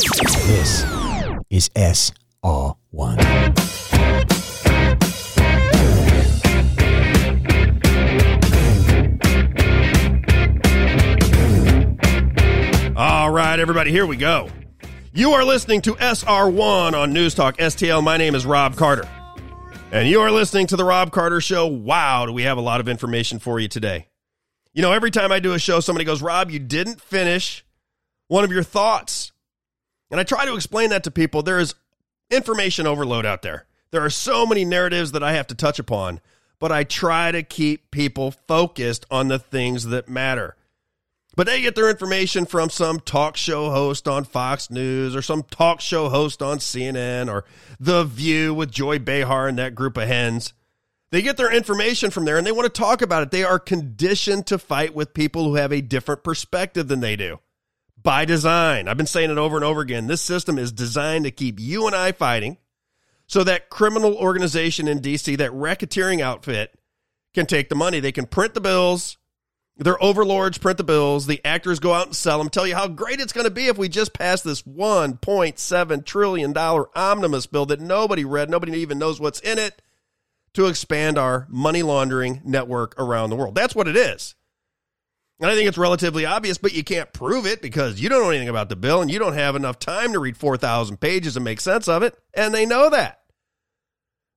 This is SR1. All right, everybody, here we go. You are listening to SR1 on News Talk STL. My name is Robb Carter. And you are listening to The Robb Carter Show. Wow, do we have a lot of information for you today. You know, every time I do a show, somebody goes, Robb, you didn't finish one of your thoughts. And I try to explain that to people. There is information overload out there. There are so many narratives that I have to touch upon, but I try to keep people focused on the things that matter. But they get their information from some talk show host on Fox News or some talk show host on CNN or The View with Joy Behar and that group of hens. They get their information from there and they want to talk about it. They are conditioned to fight with people who have a different perspective than they do by design. I've been saying it over and over again. This system is designed to keep you and I fighting so that criminal organization in DC, that racketeering outfit, can take the money. They can print the bills. Their overlords print the bills. The actors go out and sell them, tell you how great it's going to be if we just pass this $1.7 trillion omnibus bill that nobody read, nobody even knows what's in it, to expand our money laundering network around the world. That's what it is. And I think it's relatively obvious, but you can't prove it because you don't know anything about the bill and you don't have enough time to read 4,000 pages and make sense of it. And they know that.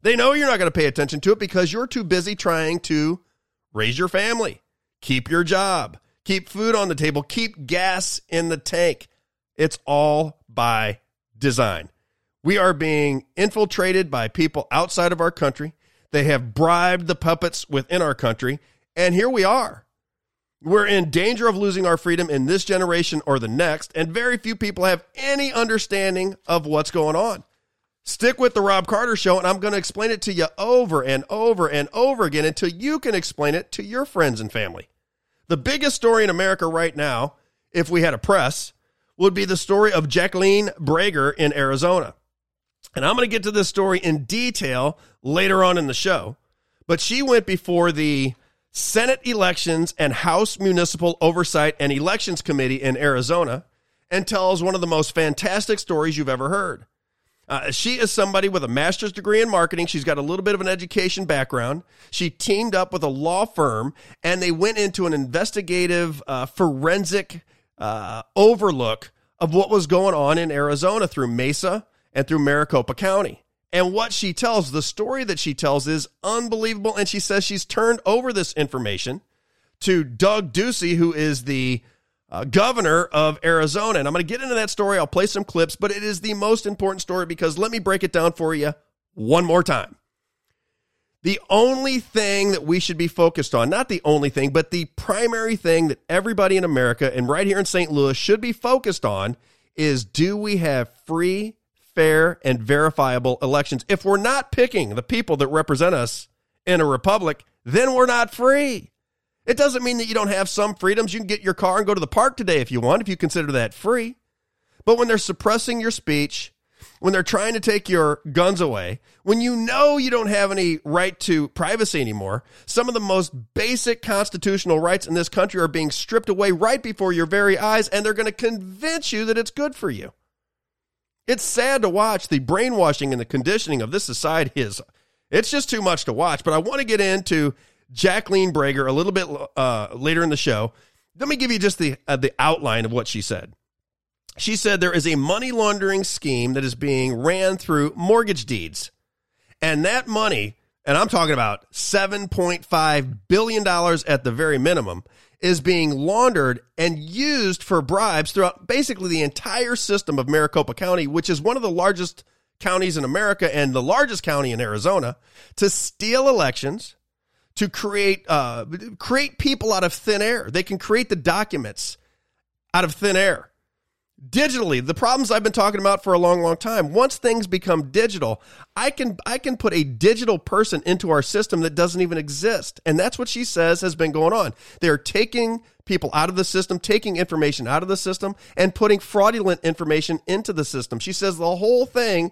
They know you're not going to pay attention to it because you're too busy trying to raise your family, keep your job, keep food on the table, keep gas in the tank. It's all by design. We are being infiltrated by people outside of our country. They have bribed the puppets within our country. And here we are we're in danger of losing our freedom in this generation or the next, and very few people have any understanding of what's going on. Stick with the Robb Carter Show, and I'm going to explain it to you over and over and over again until you can explain it to your friends and family. The biggest story in America right now, if we had a press, would be the story of Jacqueline Breger in Arizona. And I'm going to get to this story in detail later on in the show. But she went before the Senate Elections and House Municipal Oversight and Elections Committee in Arizona and tells one of the most fantastic stories you've ever heard. Uh, she is somebody with a master's degree in marketing. She's got a little bit of an education background. She teamed up with a law firm and they went into an investigative uh, forensic uh, overlook of what was going on in Arizona through Mesa and through Maricopa County. And what she tells, the story that she tells is unbelievable. And she says she's turned over this information to Doug Ducey, who is the uh, governor of Arizona. And I'm going to get into that story. I'll play some clips, but it is the most important story because let me break it down for you one more time. The only thing that we should be focused on, not the only thing, but the primary thing that everybody in America and right here in St. Louis should be focused on is do we have free fair, and verifiable elections. If we're not picking the people that represent us in a republic, then we're not free. It doesn't mean that you don't have some freedoms. You can get your car and go to the park today if you want, if you consider that free. But when they're suppressing your speech, when they're trying to take your guns away, when you know you don't have any right to privacy anymore, some of the most basic constitutional rights in this country are being stripped away right before your very eyes, and they're going to convince you that it's good for you. It's sad to watch the brainwashing and the conditioning of this society is it's just too much to watch. But I want to get into Jacqueline Breger a little bit uh, later in the show. Let me give you just the uh, the outline of what she said. She said there is a money laundering scheme that is being ran through mortgage deeds, and that money, and I'm talking about 7.5 billion dollars at the very minimum, is being laundered and used for bribes throughout basically the entire system of Maricopa County, which is one of the largest counties in America and the largest county in Arizona, to steal elections, to create uh, create people out of thin air. They can create the documents out of thin air digitally the problems i've been talking about for a long long time once things become digital i can i can put a digital person into our system that doesn't even exist. And that's what she says has been going on. They're taking people out of the system taking information out of the system and putting fraudulent information into the system. She says the whole thing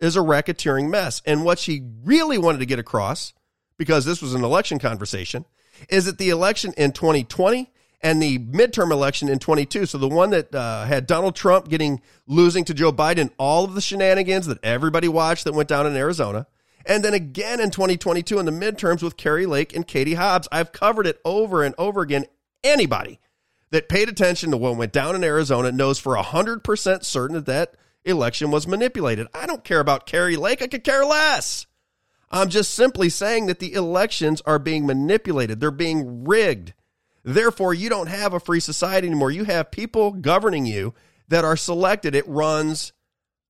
is a racketeering mess. And what she really wanted to get across because this was an election conversation is that the election in 2020 and the midterm election in 22. So the one that uh, had Donald Trump getting losing to Joe Biden, all of the shenanigans that everybody watched that went down in Arizona. And then again in 2022 in the midterms with Kari Lake and Katie Hobbs. I've covered it over and over again. Anybody that paid attention to what went down in Arizona knows for 100% certain that that election was manipulated. I don't care about Kari Lake. I could care less. I'm just simply saying that the elections are being manipulated. They're being rigged. Therefore, you don't have a free society anymore. You have people governing you that are selected. It runs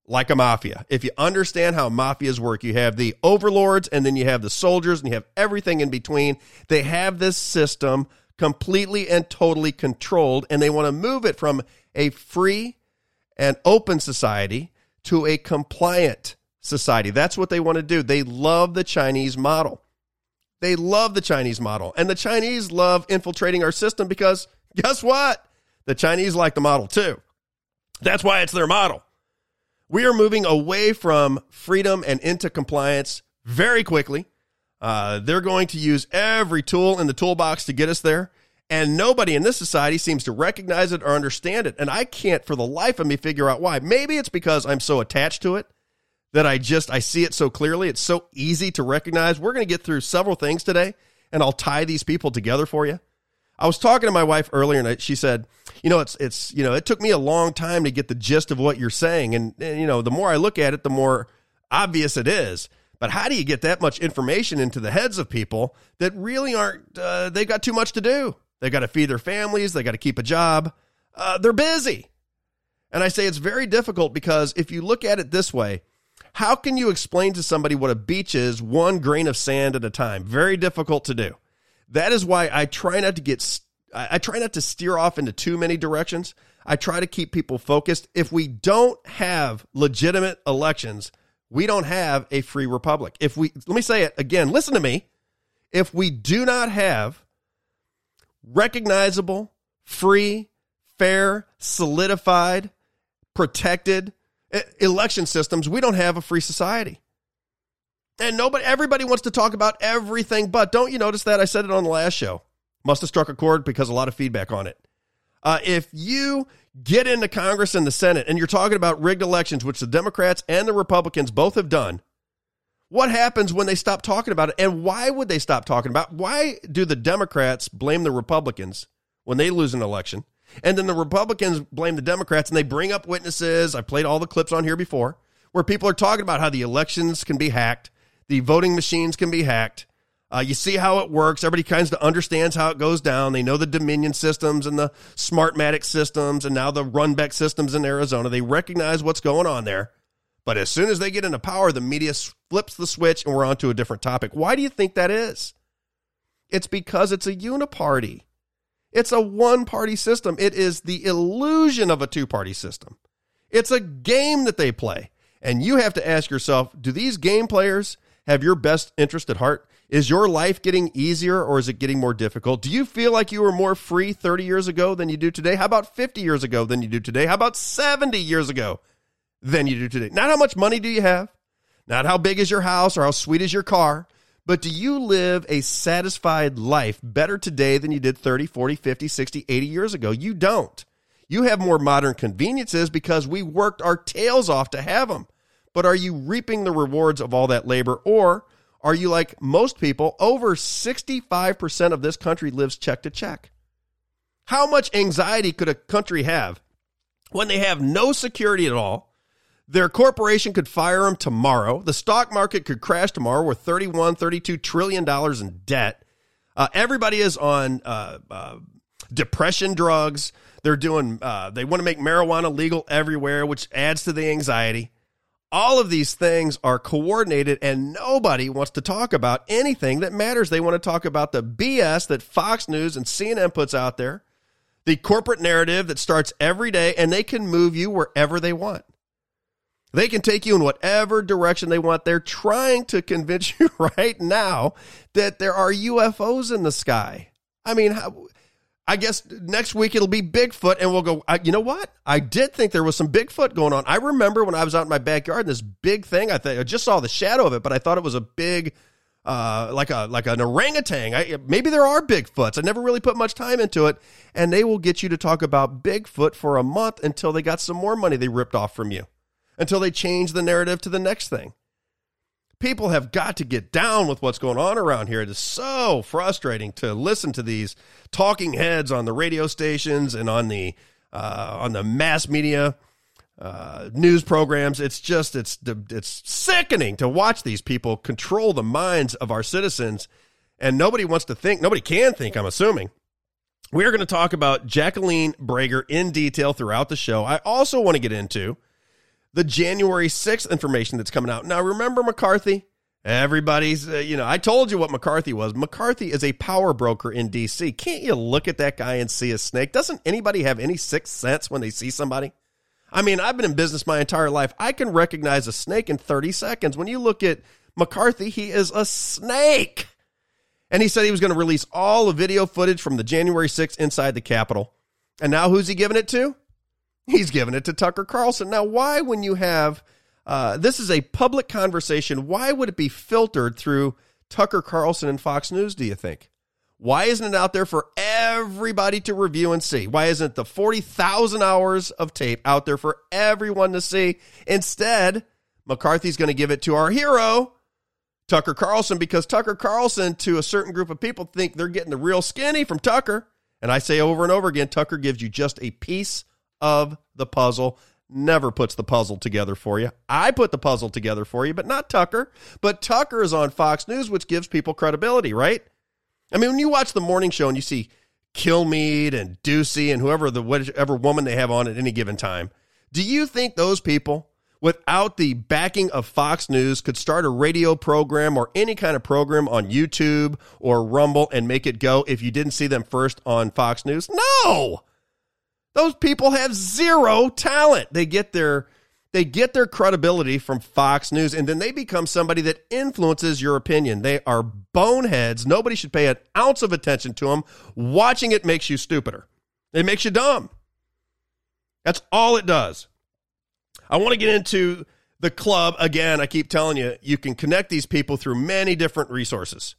like a mafia. If you understand how mafias work, you have the overlords and then you have the soldiers and you have everything in between. They have this system completely and totally controlled and they want to move it from a free and open society to a compliant society. That's what they want to do. They love the Chinese model. They love the Chinese model. And the Chinese love infiltrating our system because guess what? The Chinese like the model too. That's why it's their model. We are moving away from freedom and into compliance very quickly. Uh, they're going to use every tool in the toolbox to get us there. And nobody in this society seems to recognize it or understand it. And I can't for the life of me figure out why. Maybe it's because I'm so attached to it that I just I see it so clearly. It's so easy to recognize. We're going to get through several things today and I'll tie these people together for you. I was talking to my wife earlier and she said, "You know, it's it's you know, it took me a long time to get the gist of what you're saying and, and you know, the more I look at it, the more obvious it is." But how do you get that much information into the heads of people that really aren't, uh, they got too much to do? They've got to feed their families, they got to keep a job, uh, they're busy. And I say it's very difficult because if you look at it this way, how can you explain to somebody what a beach is one grain of sand at a time? Very difficult to do. That is why I try not to get, I try not to steer off into too many directions. I try to keep people focused. If we don't have legitimate elections, we don't have a free republic. If we, let me say it again, listen to me. If we do not have recognizable, free, fair, solidified, protected election systems, we don't have a free society. And nobody, everybody wants to talk about everything, but don't you notice that? I said it on the last show. Must have struck a chord because a lot of feedback on it. Uh, if you get into Congress and the Senate and you're talking about rigged elections, which the Democrats and the Republicans both have done, what happens when they stop talking about it? And why would they stop talking about it? Why do the Democrats blame the Republicans when they lose an election? And then the Republicans blame the Democrats and they bring up witnesses. I played all the clips on here before where people are talking about how the elections can be hacked, the voting machines can be hacked. Uh, you see how it works. Everybody kind of understands how it goes down. They know the Dominion systems and the Smartmatic systems and now the Runbeck systems in Arizona. They recognize what's going on there. But as soon as they get into power, the media flips the switch and we're on to a different topic. Why do you think that is? It's because it's a uniparty. It's a one party system. It is the illusion of a two party system. It's a game that they play. And you have to ask yourself do these game players have your best interest at heart? Is your life getting easier or is it getting more difficult? Do you feel like you were more free 30 years ago than you do today? How about 50 years ago than you do today? How about 70 years ago than you do today? Not how much money do you have, not how big is your house or how sweet is your car, but do you live a satisfied life better today than you did 30, 40, 50, 60, 80 years ago? You don't. You have more modern conveniences because we worked our tails off to have them. But are you reaping the rewards of all that labor? Or are you like most people? Over 65% of this country lives check to check. How much anxiety could a country have when they have no security at all? Their corporation could fire them tomorrow. The stock market could crash tomorrow. We're 31, 32 trillion dollars in debt. Uh, everybody is on uh, uh, depression drugs. They're doing. Uh, they want to make marijuana legal everywhere, which adds to the anxiety. All of these things are coordinated, and nobody wants to talk about anything that matters. They want to talk about the BS that Fox News and CNN puts out there, the corporate narrative that starts every day, and they can move you wherever they want. They can take you in whatever direction they want. They're trying to convince you right now that there are UFOs in the sky. I mean, I guess next week it'll be Bigfoot, and we'll go. you know what? I did think there was some Bigfoot going on. I remember when I was out in my backyard, and this big thing. I think I just saw the shadow of it, but I thought it was a big uh, like a like an orangutan. I, maybe there are Bigfoots. I never really put much time into it, and they will get you to talk about Bigfoot for a month until they got some more money they ripped off from you, until they change the narrative to the next thing. People have got to get down with what's going on around here. It is so frustrating to listen to these talking heads on the radio stations and on the uh, on the mass media uh, news programs. It's just it's it's sickening to watch these people control the minds of our citizens, and nobody wants to think. Nobody can think. I'm assuming. We are going to talk about Jacqueline Breger in detail throughout the show. I also want to get into the January 6th information that's coming out. Now, remember McCarthy? Everybody's, uh, you know, I told you what McCarthy was. McCarthy is a power broker in D.C. Can't you look at that guy and see a snake? Doesn't anybody have any sixth sense when they see somebody? I mean, I've been in business my entire life. I can recognize a snake in 30 seconds. When you look at McCarthy, he is a snake. And he said he was going to release all the video footage from the January 6th inside the Capitol. And now who's he giving it to? He's giving it to Tucker Carlson. Now, why, when you have uh, this is a public conversation, why would it be filtered through Tucker Carlson and Fox News, do you think? Why isn't it out there for everybody to review and see? Why isn't the 40,000 hours of tape out there for everyone to see? Instead, McCarthy's going to give it to our hero, Tucker Carlson, because Tucker Carlson, to a certain group of people, think they're getting the real skinny from Tucker. And I say over and over again, Tucker gives you just a piece of the puzzle, never puts the puzzle together for you. I put the puzzle together for you, but not Tucker. But Tucker is on Fox News, which gives people credibility, right? I mean, when you watch the morning show and you see Kilmeade and Doocy and whoever the whatever woman they have on at any given time, do you think those people, without the backing of Fox News, could start a radio program or any kind of program on YouTube or Rumble and make it go if you didn't see them first on Fox News? No. Those people have zero talent. They get their they get their credibility from Fox News and then they become somebody that influences your opinion. They are boneheads. Nobody should pay an ounce of attention to them. Watching it makes you stupider, it makes you dumb. That's all it does. I want to get into the club again. I keep telling you, you can connect these people through many different resources.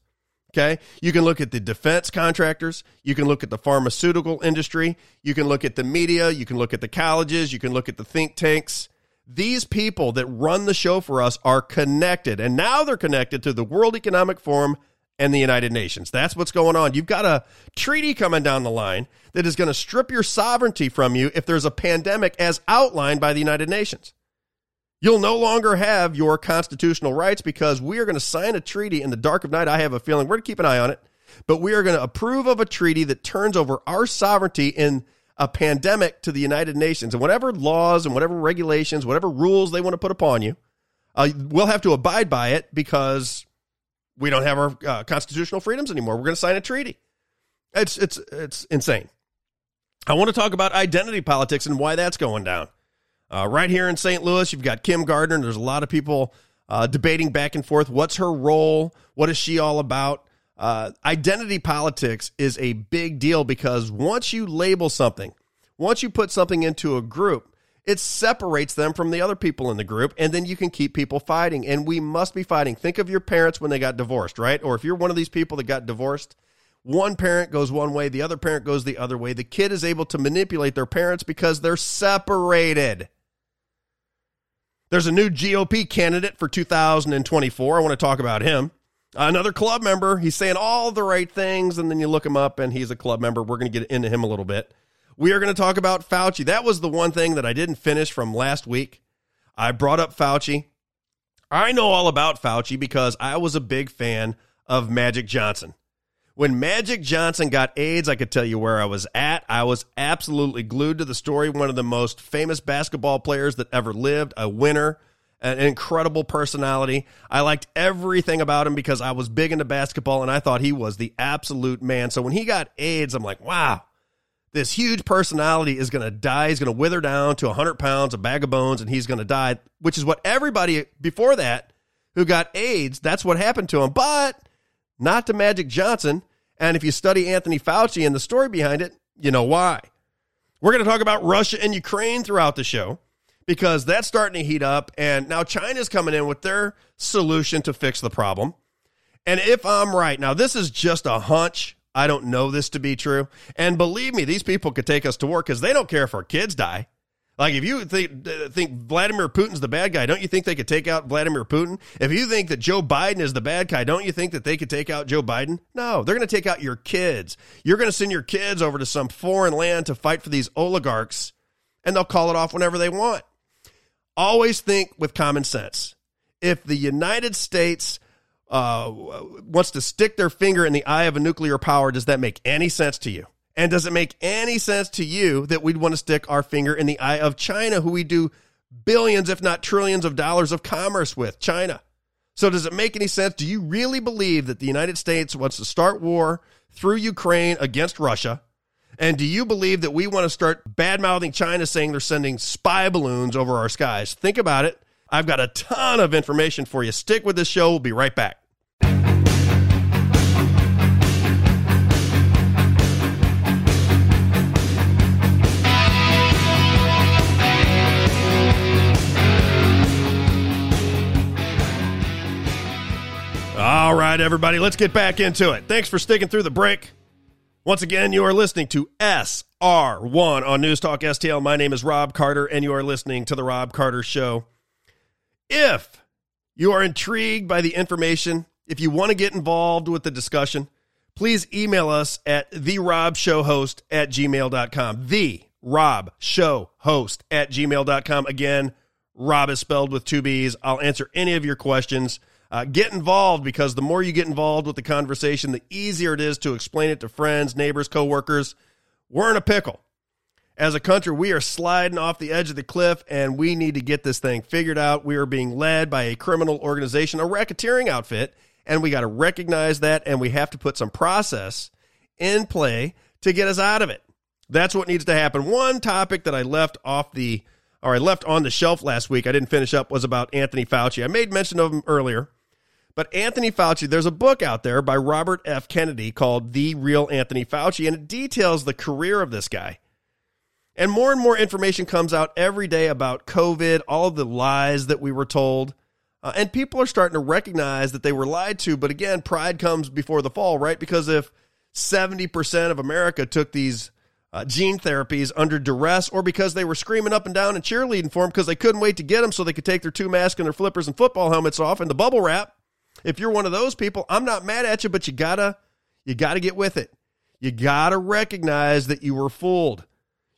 Okay. You can look at the defense contractors. You can look at the pharmaceutical industry. You can look at the media. You can look at the colleges. You can look at the think tanks. These people that run the show for us are connected, and now they're connected to the World Economic Forum and the United Nations. That's what's going on. You've got a treaty coming down the line that is going to strip your sovereignty from you if there's a pandemic as outlined by the United Nations. You'll no longer have your constitutional rights because we are going to sign a treaty in the dark of night. I have a feeling we're going to keep an eye on it, but we are going to approve of a treaty that turns over our sovereignty in a pandemic to the United Nations and whatever laws and whatever regulations, whatever rules they want to put upon you, uh, we'll have to abide by it because we don't have our uh, constitutional freedoms anymore. We're going to sign a treaty. It's it's it's insane. I want to talk about identity politics and why that's going down. Uh, right here in St. Louis, you've got Kim Gardner. There's a lot of people uh, debating back and forth. What's her role? What is she all about? Uh, identity politics is a big deal because once you label something, once you put something into a group, it separates them from the other people in the group, and then you can keep people fighting. And we must be fighting. Think of your parents when they got divorced, right? Or if you're one of these people that got divorced, one parent goes one way, the other parent goes the other way. The kid is able to manipulate their parents because they're separated. There's a new GOP candidate for 2024. I want to talk about him. Another club member, he's saying all the right things, and then you look him up and he's a club member. We're going to get into him a little bit. We are going to talk about Fauci. That was the one thing that I didn't finish from last week. I brought up Fauci. I know all about Fauci because I was a big fan of Magic Johnson. When Magic Johnson got AIDS, I could tell you where I was at. I was absolutely glued to the story. One of the most famous basketball players that ever lived, a winner an incredible personality. I liked everything about him because I was big into basketball and I thought he was the absolute man. So when he got AIDS, I'm like, wow, this huge personality is going to die. He's going to wither down to 100 pounds, a bag of bones, and he's going to die, which is what everybody before that who got AIDS, that's what happened to him. But not to Magic Johnson. And if you study Anthony Fauci and the story behind it, you know why. We're going to talk about Russia and Ukraine throughout the show because that's starting to heat up. And now China's coming in with their solution to fix the problem. And if I'm right, now this is just a hunch. I don't know this to be true. And believe me, these people could take us to war because they don't care if our kids die. Like if you think think Vladimir Putin's the bad guy, don't you think they could take out Vladimir Putin? If you think that Joe Biden is the bad guy, don't you think that they could take out Joe Biden? No, they're going to take out your kids. You're going to send your kids over to some foreign land to fight for these oligarchs, and they'll call it off whenever they want. Always think with common sense. If the United States uh, wants to stick their finger in the eye of a nuclear power, does that make any sense to you? And does it make any sense to you that we'd want to stick our finger in the eye of China, who we do billions, if not trillions, of dollars of commerce with? China. So, does it make any sense? Do you really believe that the United States wants to start war through Ukraine against Russia? And do you believe that we want to start bad mouthing China saying they're sending spy balloons over our skies? Think about it. I've got a ton of information for you. Stick with this show. We'll be right back. All right, everybody, let's get back into it. Thanks for sticking through the break. Once again, you are listening to SR1 on News Talk STL. My name is Robb Carter, and you are listening to The Robb Carter Show. If you are intrigued by the information, if you want to get involved with the discussion, please email us at therobshowhost at gmail.com. The Robb Show Host at gmail.com. Again, Robb is spelled with two B's. I'll answer any of your questions. Uh, get involved because the more you get involved with the conversation, the easier it is to explain it to friends, neighbors, coworkers. We're in a pickle. As a country, we are sliding off the edge of the cliff and we need to get this thing figured out. We are being led by a criminal organization, a racketeering outfit, and we got to recognize that and we have to put some process in play to get us out of it. That's what needs to happen. One topic that I left off the or I left on the shelf last week, I didn't finish up, was about Anthony Fauci. I made mention of him earlier. But Anthony Fauci, there's a book out there by Robert F. Kennedy called The Real Anthony Fauci, and it details the career of this guy. And more and more information comes out every day about COVID, all the lies that we were told. Uh, and people are starting to recognize that they were lied to. But again, pride comes before the fall, right? Because if 70% of America took these uh, gene therapies under duress or because they were screaming up and down and cheerleading for them because they couldn't wait to get them so they could take their two masks and their flippers and football helmets off and the bubble wrap, if you're one of those people, I'm not mad at you, but you gotta you gotta get with it. You gotta recognize that you were fooled.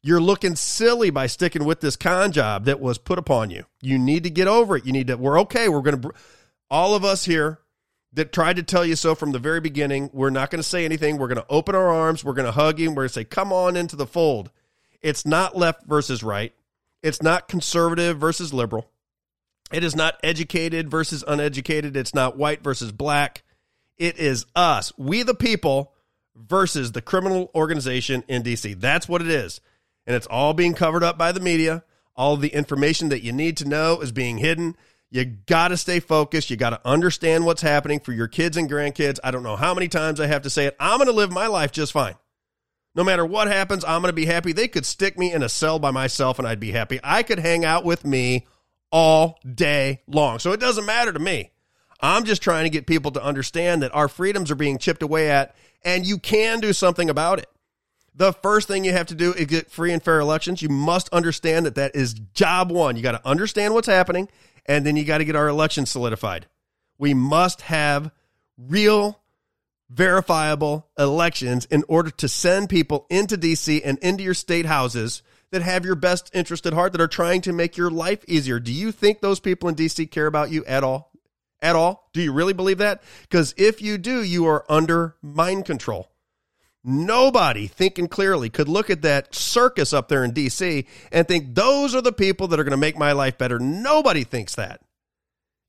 You're looking silly by sticking with this con job that was put upon you. You need to get over it. You need to. We're okay. We're gonna. All of us here that tried to tell you so from the very beginning. We're not going to say anything. We're going to open our arms. We're going to hug you. We're going to say, "Come on into the fold." It's not left versus right. It's not conservative versus liberal. It is not educated versus uneducated. It's not white versus black. It is us, we the people, versus the criminal organization in DC. That's what it is. And it's all being covered up by the media. All the information that you need to know is being hidden. You got to stay focused. You got to understand what's happening for your kids and grandkids. I don't know how many times I have to say it. I'm going to live my life just fine. No matter what happens, I'm going to be happy. They could stick me in a cell by myself and I'd be happy. I could hang out with me all day long. So it doesn't matter to me. I'm just trying to get people to understand that our freedoms are being chipped away at and you can do something about it. The first thing you have to do is get free and fair elections. You must understand that that is job one. You got to understand what's happening and then you got to get our elections solidified. We must have real verifiable elections in order to send people into DC and into your state houses that have your best interest at heart, that are trying to make your life easier. Do you think those people in DC care about you at all? At all? Do you really believe that? Because if you do, you are under mind control. Nobody thinking clearly could look at that circus up there in DC and think those are the people that are going to make my life better. Nobody thinks that.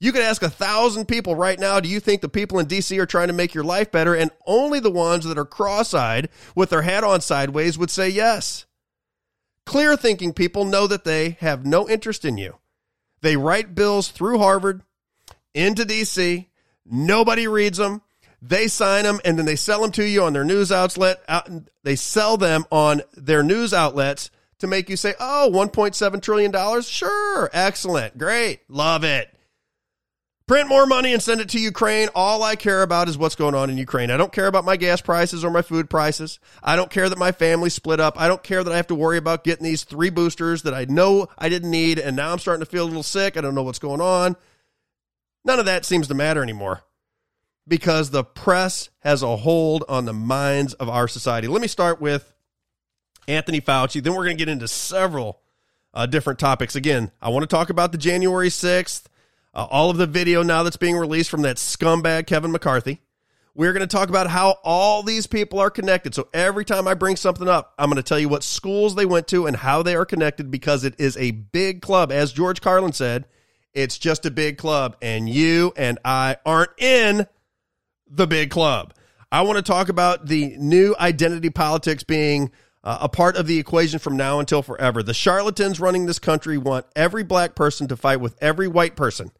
You could ask a thousand people right now, do you think the people in DC are trying to make your life better? And only the ones that are cross eyed with their hat on sideways would say yes. Clear thinking people know that they have no interest in you. They write bills through Harvard into DC. Nobody reads them. They sign them and then they sell them to you on their news outlet. They sell them on their news outlets to make you say, oh, $1.7 trillion? Sure. Excellent. Great. Love it. Print more money and send it to Ukraine. All I care about is what's going on in Ukraine. I don't care about my gas prices or my food prices. I don't care that my family split up. I don't care that I have to worry about getting these three boosters that I know I didn't need and now I'm starting to feel a little sick. I don't know what's going on. None of that seems to matter anymore because the press has a hold on the minds of our society. Let me start with Anthony Fauci. Then we're going to get into several uh, different topics. Again, I want to talk about the January 6th uh, all of the video now that's being released from that scumbag Kevin McCarthy. We're going to talk about how all these people are connected. So every time I bring something up, I'm going to tell you what schools they went to and how they are connected because it is a big club. As George Carlin said, it's just a big club, and you and I aren't in the big club. I want to talk about the new identity politics being uh, a part of the equation from now until forever. The charlatans running this country want every black person to fight with every white person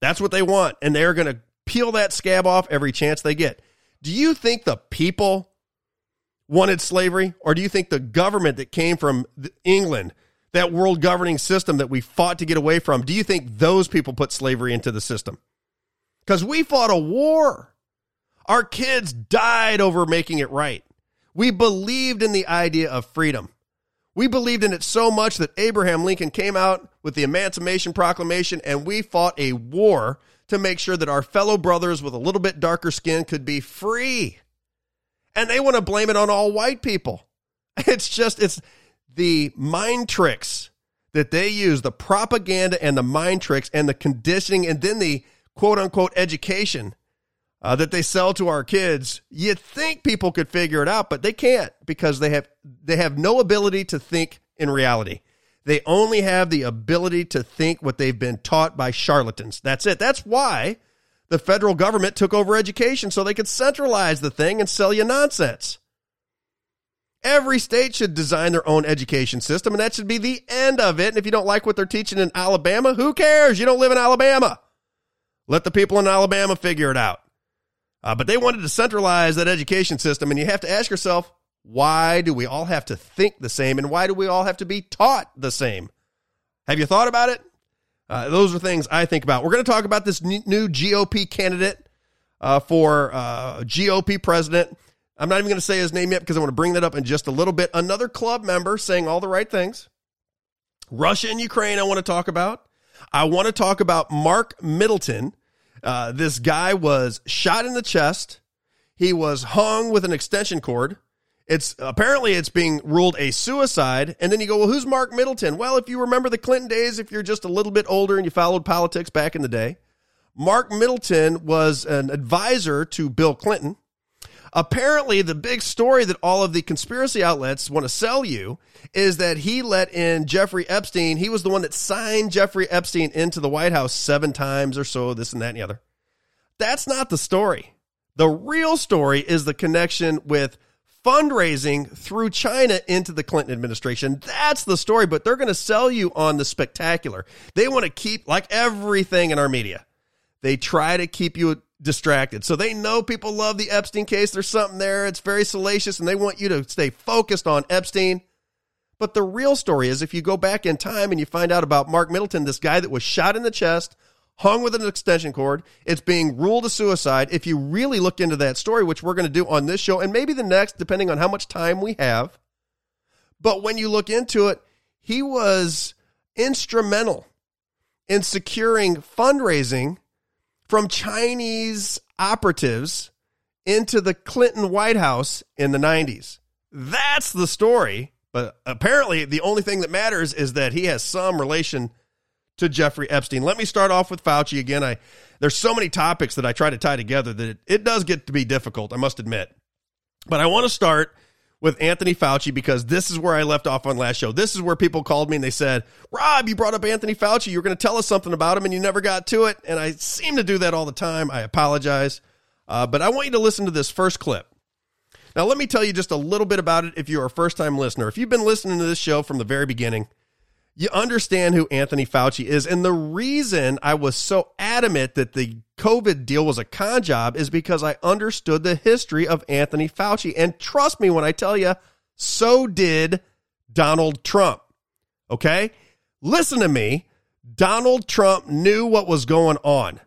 that's what they want. And they're going to peel that scab off every chance they get. Do you think the people wanted slavery? Or do you think the government that came from England, that world governing system that we fought to get away from, do you think those people put slavery into the system? Because we fought a war. Our kids died over making it right. We believed in the idea of freedom. We believed in it so much that Abraham Lincoln came out with the Emancipation Proclamation and we fought a war to make sure that our fellow brothers with a little bit darker skin could be free. And they want to blame it on all white people. It's just, it's the mind tricks that they use, the propaganda and the mind tricks and the conditioning, and then the quote unquote education uh, that they sell to our kids, you'd think people could figure it out, but they can't because they have they have no ability to think in reality. They only have the ability to think what they've been taught by charlatans. That's it. That's why the federal government took over education so they could centralize the thing and sell you nonsense. Every state should design their own education system, and that should be the end of it. And if you don't like what they're teaching in Alabama, who cares? You don't live in Alabama. Let the people in Alabama figure it out. Uh, but they wanted to centralize that education system, and you have to ask yourself, why do we all have to think the same, and why do we all have to be taught the same? Have you thought about it? Uh, those are things I think about. We're going to talk about this new GOP candidate uh, for uh, GOP president. I'm not even going to say his name yet because I want to bring that up in just a little bit. Another club member saying all the right things. Russia and Ukraine, I want to talk about. I want to talk about Mark Middleton uh, this guy was shot in the chest. He was hung with an extension cord. It's apparently it's being ruled a suicide. And then you go, well, who's Mark Middleton? Well, if you remember the Clinton days, if you're just a little bit older and you followed politics back in the day, Mark Middleton was an advisor to Bill Clinton. Apparently, the big story that all of the conspiracy outlets want to sell you is that he let in Jeffrey Epstein. He was the one that signed Jeffrey Epstein into the White House seven times or so, this and that and the other. That's not the story. The real story is the connection with fundraising through China into the Clinton administration. That's the story, but they're going to sell you on the spectacular. They want to keep, like everything in our media, they try to keep you distracted. So they know people love the Epstein case. There's something there. It's very salacious and they want you to stay focused on Epstein. But the real story is if you go back in time and you find out about Mark Middleton, this guy that was shot in the chest, hung with an extension cord, it's being ruled a suicide. If you really look into that story, which we're going to do on this show and maybe the next, depending on how much time we have. But when you look into it, he was instrumental in securing fundraising from Chinese operatives into the Clinton White House in the 90s. That's the story. But apparently, the only thing that matters is that he has some relation to Jeffrey Epstein. Let me start off with Fauci again. I there's so many topics that I try to tie together that it, it does get to be difficult, I must admit. But I want to start with Anthony Fauci because this is where I left off on last show. This is where people called me and they said, Robb, you brought up Anthony Fauci. You were going to tell us something about him and you never got to it. And I seem to do that all the time. I apologize. Uh, but I want you to listen to this first clip. Now, let me tell you just a little bit about it if you're a first time listener. If you've been listening to this show from the very beginning, you understand who Anthony Fauci is. And the reason I was so adamant that the COVID deal was a con job is because I understood the history of Anthony Fauci. And trust me when I tell you, so did Donald Trump. Okay? Listen to me. Donald Trump knew what was going on.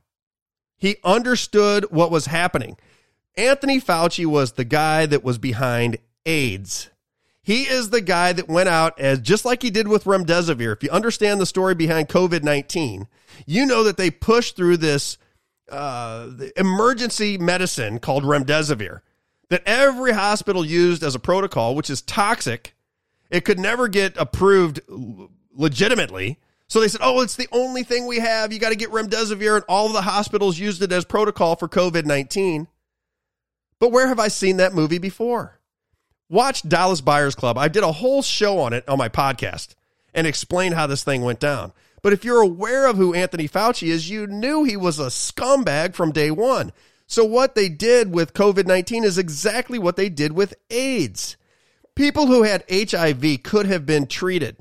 He understood what was happening. Anthony Fauci was the guy that was behind AIDS. He is the guy that went out as just like he did with remdesivir. If you understand the story behind COVID 19, you know that they pushed through this uh, emergency medicine called remdesivir that every hospital used as a protocol, which is toxic. It could never get approved legitimately. So they said, oh, it's the only thing we have. You got to get remdesivir. And all of the hospitals used it as protocol for COVID 19. But where have I seen that movie before? Watch Dallas Buyers Club. I did a whole show on it on my podcast and explained how this thing went down. But if you're aware of who Anthony Fauci is, you knew he was a scumbag from day one. So what they did with COVID 19 is exactly what they did with AIDS. People who had HIV could have been treated.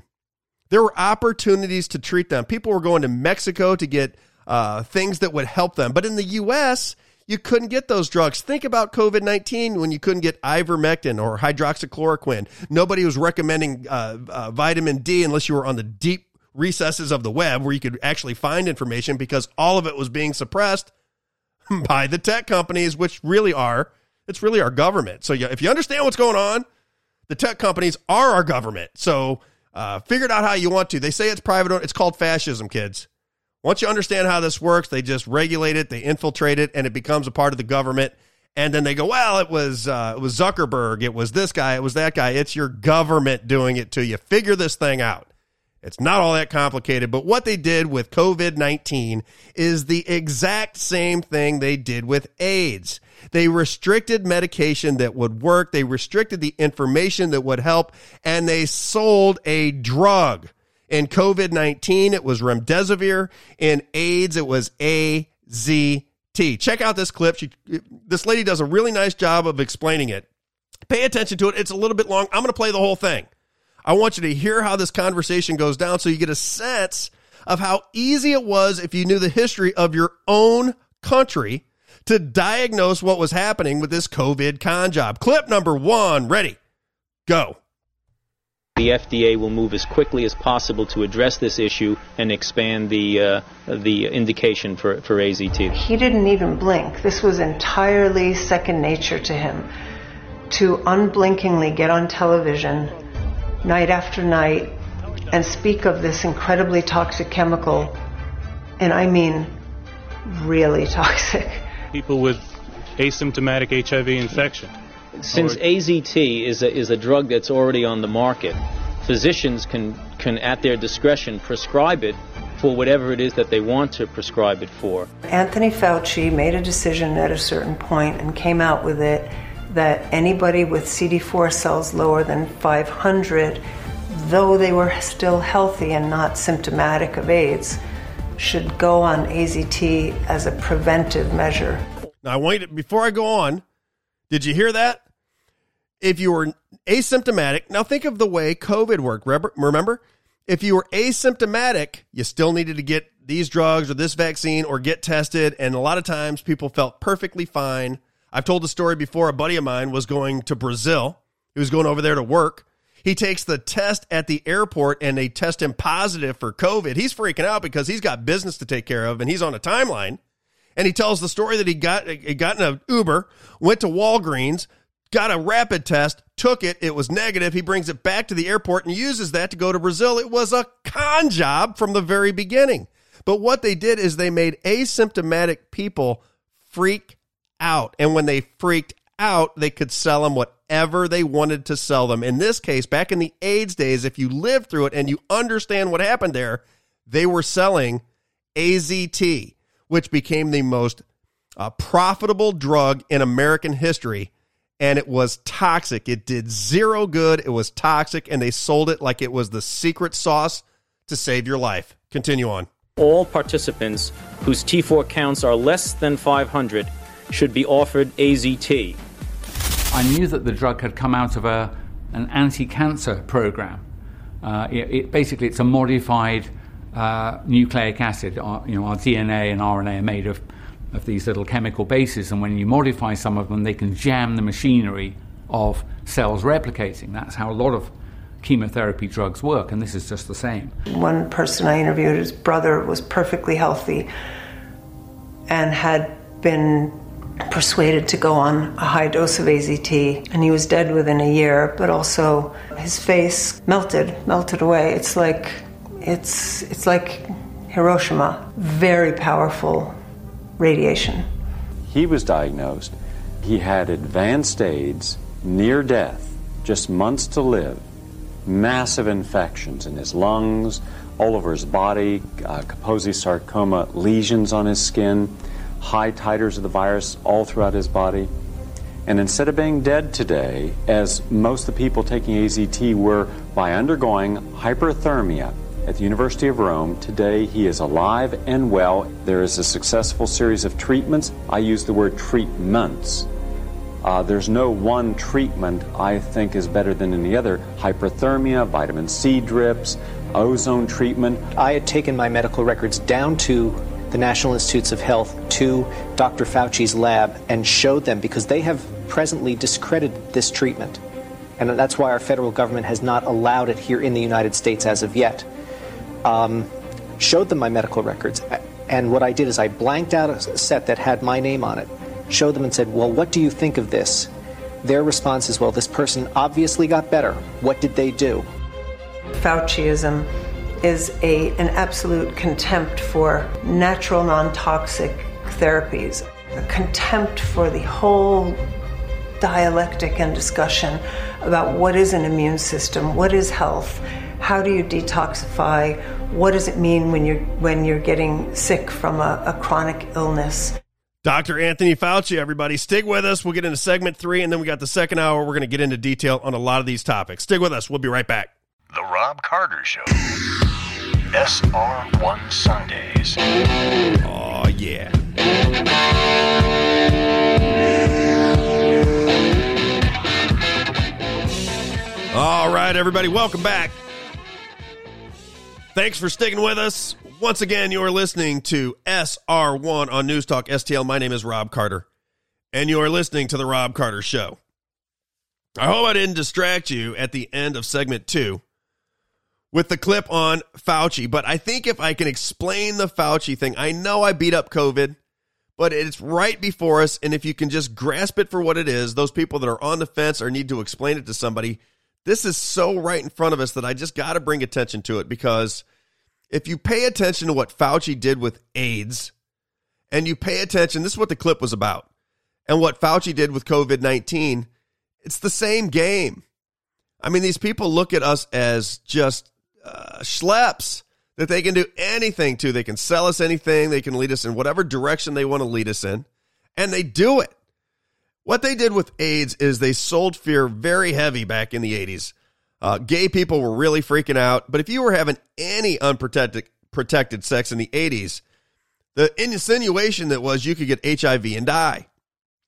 There were opportunities to treat them. People were going to Mexico to get uh, things that would help them. But in the U.S., you couldn't get those drugs. Think about COVID 19 when you couldn't get ivermectin or hydroxychloroquine. Nobody was recommending uh, uh, vitamin D unless you were on the deep recesses of the web where you could actually find information because all of it was being suppressed by the tech companies, which really are, it's really our government. So if you understand what's going on, the tech companies are our government. So uh, figure it out how you want to. They say it's private. It's called fascism, kids. Once you understand how this works, they just regulate it, they infiltrate it, and it becomes a part of the government. And then they go, well, it was uh, it was Zuckerberg, it was this guy, it was that guy. It's your government doing it to you. Figure this thing out. It's not all that complicated, but what they did with COVID 19 is the exact same thing they did with AIDS. They restricted medication that would work, they restricted the information that would help, and they sold a drug. In COVID 19, it was remdesivir. In AIDS, it was AZT. Check out this clip. She, this lady does a really nice job of explaining it. Pay attention to it. It's a little bit long. I'm going to play the whole thing. I want you to hear how this conversation goes down so you get a sense of how easy it was if you knew the history of your own country to diagnose what was happening with this COVID con job. Clip number one, ready, go. The FDA will move as quickly as possible to address this issue and expand the uh, the indication for, for AZT. He didn't even blink. This was entirely second nature to him. To unblinkingly get on television night after night and speak of this incredibly toxic chemical, and I mean really toxic. People with asymptomatic HIV infection. Since AZT is a, is a drug that's already on the market, physicians can, can, at their discretion, prescribe it for whatever it is that they want to prescribe it for. Anthony Fauci made a decision at a certain point and came out with it that anybody with CD4 cells lower than 500, though they were still healthy and not symptomatic of AIDS, should go on AZT as a preventive measure. Now, I want you to, before I go on, did you hear that? If you were asymptomatic, now think of the way COVID worked. Remember, if you were asymptomatic, you still needed to get these drugs or this vaccine or get tested. And a lot of times people felt perfectly fine I've told the story before. A buddy of mine was going to Brazil. He was going over there to work. He takes the test at the airport and they test him positive for COVID. He's freaking out because he's got business to take care of and he's on a timeline. And he tells the story that he got he got in an Uber, went to Walgreens, got a rapid test, took it, it was negative. He brings it back to the airport and uses that to go to Brazil. It was a con job from the very beginning. But what they did is they made asymptomatic people freak out. And when they freaked out, they could sell them whatever they wanted to sell them. In this case, back in the AIDS days, if you lived through it and you understand what happened there, they were selling AZT, which became the most uh, profitable drug in American history. And it was toxic. It did zero good. It was toxic, and they sold it like it was the secret sauce to save your life. Continue on. All participants whose T4 counts are less than 500 should be offered AZT. I knew that the drug had come out of a, an anti-cancer program. Uh, it, it, basically, it's a modified uh, nucleic acid. Our, you know, our DNA and RNA are made of, of these little chemical bases, and when you modify some of them, they can jam the machinery of cells replicating. That's how a lot of chemotherapy drugs work, and this is just the same. One person I interviewed, his brother was perfectly healthy and had been persuaded to go on a high dose of AZT, and he was dead within a year. But also, his face melted, melted away. It's like, it's it's like Hiroshima. Very powerful radiation. He was diagnosed. He had advanced AIDS, near death, just months to live, massive infections in his lungs, all over his body, uh, Kaposi sarcoma lesions on his skin, high titers of the virus all throughout his body. And instead of being dead today, as most of the people taking AZT were by undergoing hyperthermia at the University of Rome, today he is alive and well. There is a successful series of treatments. I use the word treatments. Uh, there's no one treatment I think is better than any other. Hyperthermia, vitamin C drips, ozone treatment. I had taken my medical records down to the National Institutes of Health to Dr. Fauci's lab and showed them because they have presently discredited this treatment. And that's why our federal government has not allowed it here in the United States as of yet. Um, showed them my medical records. And what I did is I blanked out a set that had my name on it, showed them and said, Well, what do you think of this? Their response is, Well, this person obviously got better. What did they do? Fauciism is a, an absolute contempt for natural, non toxic therapies, a contempt for the whole dialectic and discussion about what is an immune system, what is health, how do you detoxify, what does it mean when you're when you're getting sick from a, a chronic illness. Dr. Anthony Fauci, everybody, stick with us. We'll get into segment three, and then we got the second hour. We're going to get into detail on a lot of these topics. Stick with us. We'll be right back. The Robb Carter Show. SR1 Sundays. Oh, yeah. All right, everybody, welcome back. Thanks for sticking with us. Once again, you're listening to SR1 on News Talk STL. My name is Robb Carter, and you are listening to The Robb Carter Show. I hope I didn't distract you at the end of segment two with the clip on Fauci, but I think if I can explain the Fauci thing, I know I beat up COVID, but it's right before us. And if you can just grasp it for what it is, those people that are on the fence or need to explain it to somebody, this is so right in front of us that I just got to bring attention to it because if you pay attention to what Fauci did with AIDS and you pay attention, this is what the clip was about, and what Fauci did with COVID 19, it's the same game. I mean, these people look at us as just uh, schleps that they can do anything to. They can sell us anything. They can lead us in whatever direction they want to lead us in. And they do it. What they did with AIDS is they sold fear very heavy back in the 80s. Uh, gay people were really freaking out. But if you were having any unprotected protected sex in the 80s, the insinuation that was you could get HIV and die.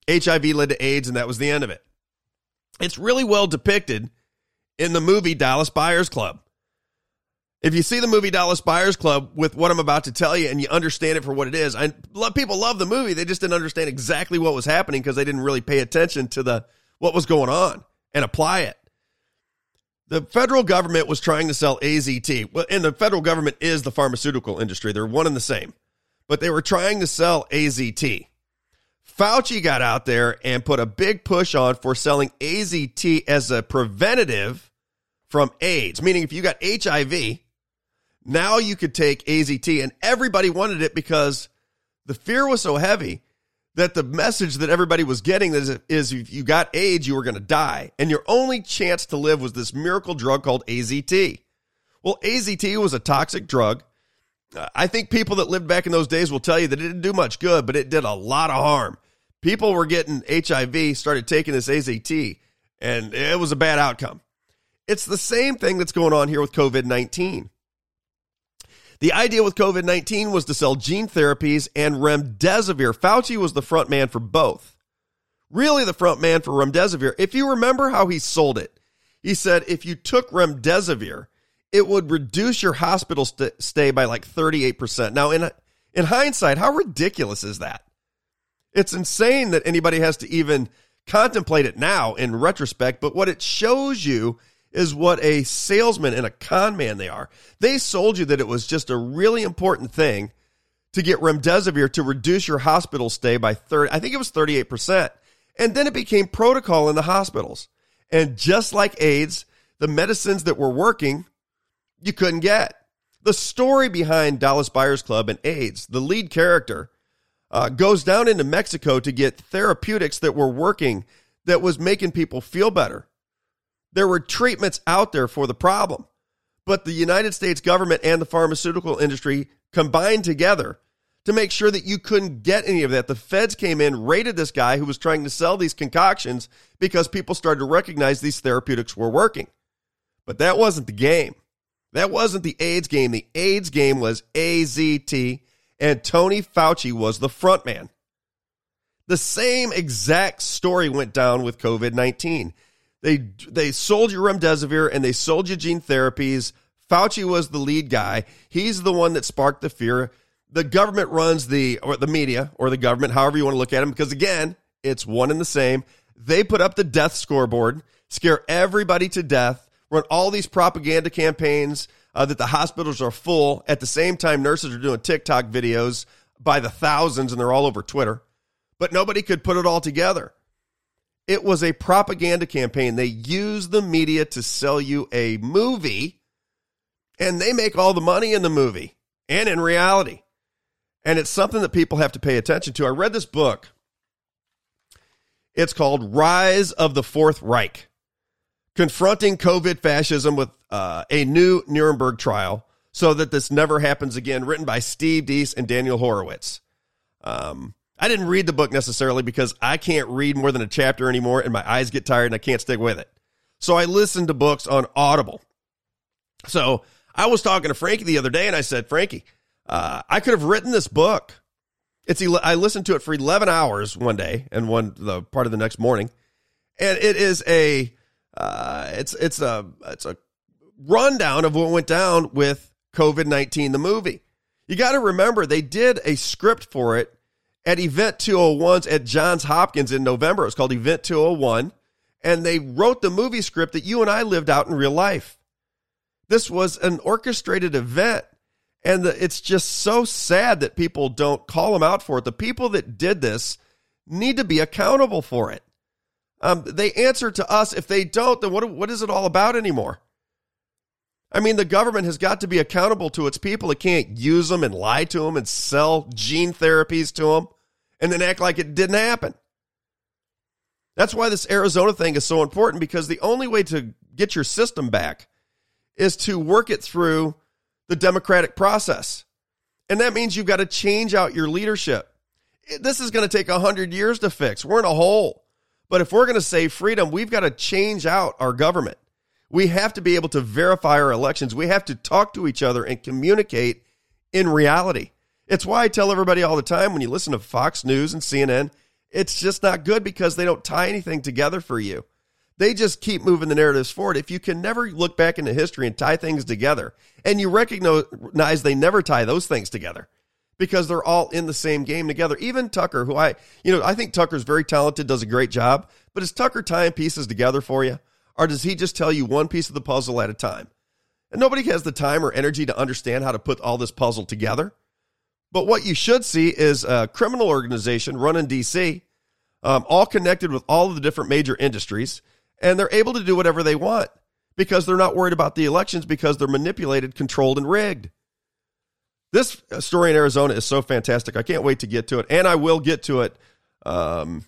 HIV led to AIDS, and that was the end of it. It's really well depicted in the movie Dallas Buyers Club. If you see the movie Dallas Buyers Club with what I'm about to tell you and you understand it for what it is, I love people love the movie. They just didn't understand exactly what was happening because they didn't really pay attention to the what was going on and apply it. The federal government was trying to sell AZT. Well, and the federal government is the pharmaceutical industry. They're one and the same. But they were trying to sell AZT. Fauci got out there and put a big push on for selling AZT as a preventative from AIDS, meaning if you got HIV, now you could take AZT, and everybody wanted it because the fear was so heavy that the message that everybody was getting is, is if you got AIDS, you were going to die. And your only chance to live was this miracle drug called AZT. Well, AZT was a toxic drug. I think people that lived back in those days will tell you that it didn't do much good, but it did a lot of harm. People were getting HIV, started taking this AZT, and it was a bad outcome. It's the same thing that's going on here with COVID 19. The idea with COVID 19 was to sell gene therapies and remdesivir. Fauci was the front man for both. Really, the front man for remdesivir. If you remember how he sold it, he said if you took remdesivir, it would reduce your hospital st- stay by like 38%. Now, in, in hindsight, how ridiculous is that? It's insane that anybody has to even contemplate it now in retrospect, but what it shows you is what a salesman and a con man they are. They sold you that it was just a really important thing to get remdesivir to reduce your hospital stay by 30, I think it was 38%. And then it became protocol in the hospitals. And just like AIDS, the medicines that were working, you couldn't get. The story behind Dallas Buyers Club and AIDS, the lead character, uh, goes down into Mexico to get therapeutics that were working, that was making people feel better. There were treatments out there for the problem, but the United States government and the pharmaceutical industry combined together to make sure that you couldn't get any of that. The feds came in, raided this guy who was trying to sell these concoctions because people started to recognize these therapeutics were working. But that wasn't the game. That wasn't the AIDS game. The AIDS game was AZT, and Tony Fauci was the front man. The same exact story went down with COVID 19. They, they sold you remdesivir and they sold you gene therapies. Fauci was the lead guy. He's the one that sparked the fear. The government runs the, or the media, or the government, however you want to look at them, because again, it's one and the same. They put up the death scoreboard, scare everybody to death, run all these propaganda campaigns uh, that the hospitals are full. At the same time, nurses are doing TikTok videos by the thousands, and they're all over Twitter. But nobody could put it all together. It was a propaganda campaign. They use the media to sell you a movie, and they make all the money in the movie and in reality. And it's something that people have to pay attention to. I read this book. It's called Rise of the Fourth Reich Confronting COVID Fascism with uh, a New Nuremberg Trial so that this never happens again, written by Steve Deace and Daniel Horowitz. Um, I didn't read the book necessarily because I can't read more than a chapter anymore and my eyes get tired and I can't stick with it. So I listened to books on Audible. So I was talking to Frankie the other day and I said, Frankie, uh, I could have written this book. It's I listened to it for 11 hours one day and one the part of the next morning, and it is a uh, it's it's a it's a rundown of what went down with COVID 19 the movie. You got to remember they did a script for it at Event 201's at Johns Hopkins in November. It was called Event 201, and they wrote the movie script that you and I lived out in real life. This was an orchestrated event and the, it's just so sad that people don't call them out for it. The people that did this need to be accountable for it. Um, they answer to us. If they don't, then what, what is it all about anymore? I mean, the government has got to be accountable to its people. It can't use them and lie to them and sell gene therapies to them and then act like it didn't happen. That's why this Arizona thing is so important because the only way to get your system back is to work it through the democratic process. And that means you've got to change out your leadership. This is going to take 100 years to fix. We're in a hole. But if we're going to save freedom, we've got to change out our government. We have to be able to verify our elections. We have to talk to each other and communicate in reality. It's why I tell everybody all the time when you listen to Fox News and CNN, it's just not good because they don't tie anything together for you. They just keep moving the narratives forward. If you can never look back into history and tie things together, and you recognize they never tie those things together because they're all in the same game together. Even Tucker, who I, you know, I think Tucker's very talented, does a great job, but is Tucker tying pieces together for you? Or does he just tell you one piece of the puzzle at a time? And nobody has the time or energy to understand how to put all this puzzle together. But what you should see is a criminal organization run in DC, um, all connected with all of the different major industries and they're able to do whatever they want because they're not worried about the elections because they're manipulated, controlled, and rigged. This story in Arizona is so fantastic. I can't wait to get to it, and I will get to it. Um,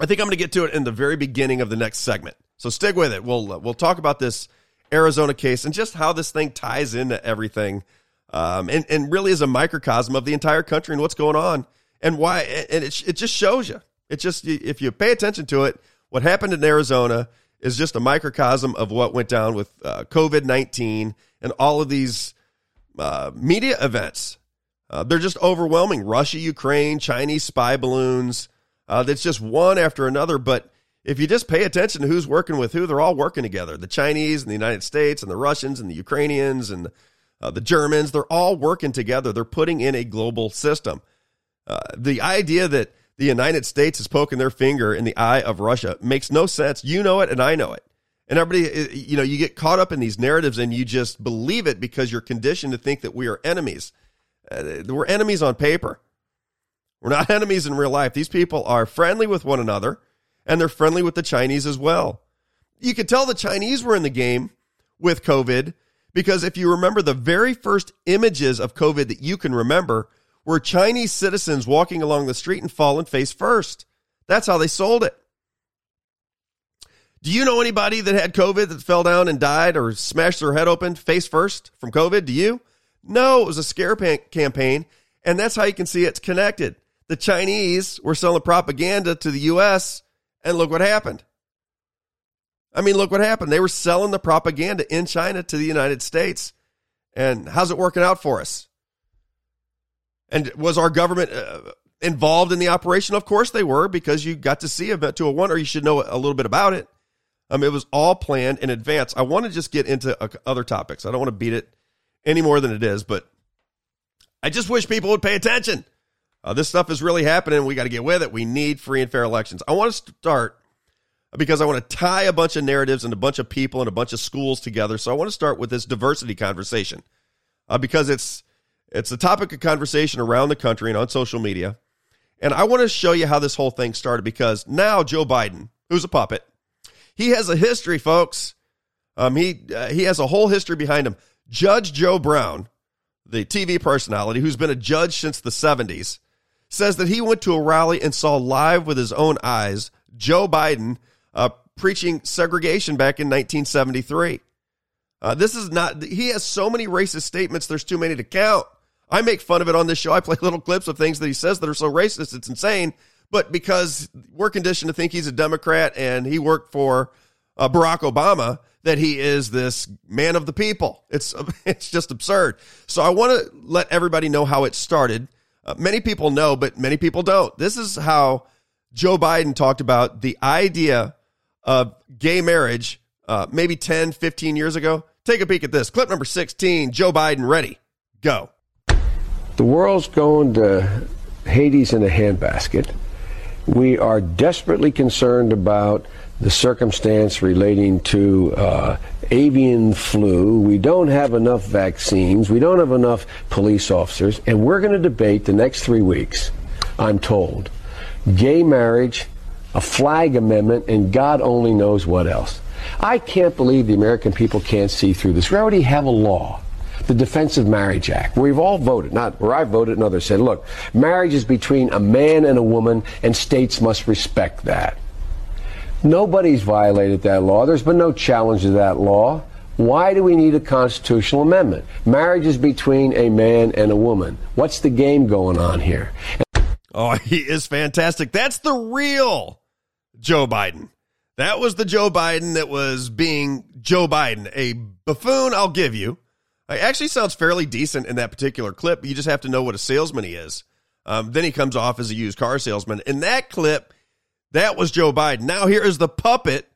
I think I'm going to get to it in the very beginning of the next segment. So stick with it. We'll uh, we'll talk about this Arizona case and just how this thing ties into everything, um, and and really is a microcosm of the entire country and what's going on and why. And it it just shows you. It just if you pay attention to it, what happened in Arizona is just a microcosm of what went down with uh, COVID 19 and all of these uh, media events. Uh, they're just overwhelming. Russia, Ukraine, Chinese spy balloons. Uh, that's just one after another. But if you just pay attention to who's working with who, they're all working together. The Chinese and the United States and the Russians and the Ukrainians and uh, the Germans, they're all working together. They're putting in a global system. Uh, the idea that the United States is poking their finger in the eye of Russia makes no sense. You know it, and I know it. And everybody, you know, you get caught up in these narratives and you just believe it because you're conditioned to think that we are enemies. Uh, we're enemies on paper. We're not enemies in real life. These people are friendly with one another, and they're friendly with the Chinese as well. You could tell the Chinese were in the game with COVID because if you remember the very first images of COVID that you can remember were Chinese citizens walking along the street and falling face first. That's how they sold it. Do you know anybody that had COVID that fell down and died or smashed their head open face first from COVID? Do you? No, it was a scare campaign, and that's how you can see it's connected. The Chinese were selling propaganda to the U.S., and look what happened. I mean, look what happened. They were selling the propaganda in China to the United States. And how's it working out for us? And was our government uh, involved in the operation? Of course they were, because you got to see Event 201, or you should know a little bit about it. Um, it was all planned in advance. I want to just get into uh, other topics. I don't want to beat it any more than it is, but I just wish people would pay attention. Uh, this stuff is really happening. We got to get with it. We need free and fair elections. I want to start because I want to tie a bunch of narratives and a bunch of people and a bunch of schools together. So I want to start with this diversity conversation uh, because it's it's a topic of conversation around the country and on social media. And I want to show you how this whole thing started because now Joe Biden, who's a puppet, he has a history, folks. Um, he uh, he has a whole history behind him. Judge Joe Brown, the TV personality who's been a judge since the 70s, says that he went to a rally and saw live with his own eyes Joe Biden uh, preaching segregation back in 1973. Uh, this is not, he has so many racist statements, there's too many to count. I make fun of it on this show. I play little clips of things that he says that are so racist, it's insane. But because we're conditioned to think he's a Democrat and he worked for uh, Barack Obama, that he is this man of the people. It's it's just absurd. So I want to let everybody know how it started. Uh, many people know, but many people don't. This is how Joe Biden talked about the idea of gay marriage uh, maybe 10, 15 years ago. Take a peek at this. Clip number 16 Joe Biden, ready, go. The world's going to Hades in a handbasket. We are desperately concerned about the circumstance relating to uh, avian flu. We don't have enough vaccines. We don't have enough police officers. And we're going to debate the next three weeks, I'm told, gay marriage a flag amendment, and God only knows what else. I can't believe the American people can't see through this. We already have a law, the Defense of Marriage Act, where we've all voted, not where I voted and others said, look, marriage is between a man and a woman, and states must respect that. Nobody's violated that law. There's been no challenge to that law. Why do we need a constitutional amendment? Marriage is between a man and a woman. What's the game going on here? Oh, he is fantastic. That's the real Joe Biden. That was the Joe Biden that was being Joe Biden, a buffoon, I'll give you. It actually sounds fairly decent in that particular clip. You just have to know what a salesman he is. Um, then he comes off as a used car salesman. In that clip, that was Joe Biden. Now here is the puppet,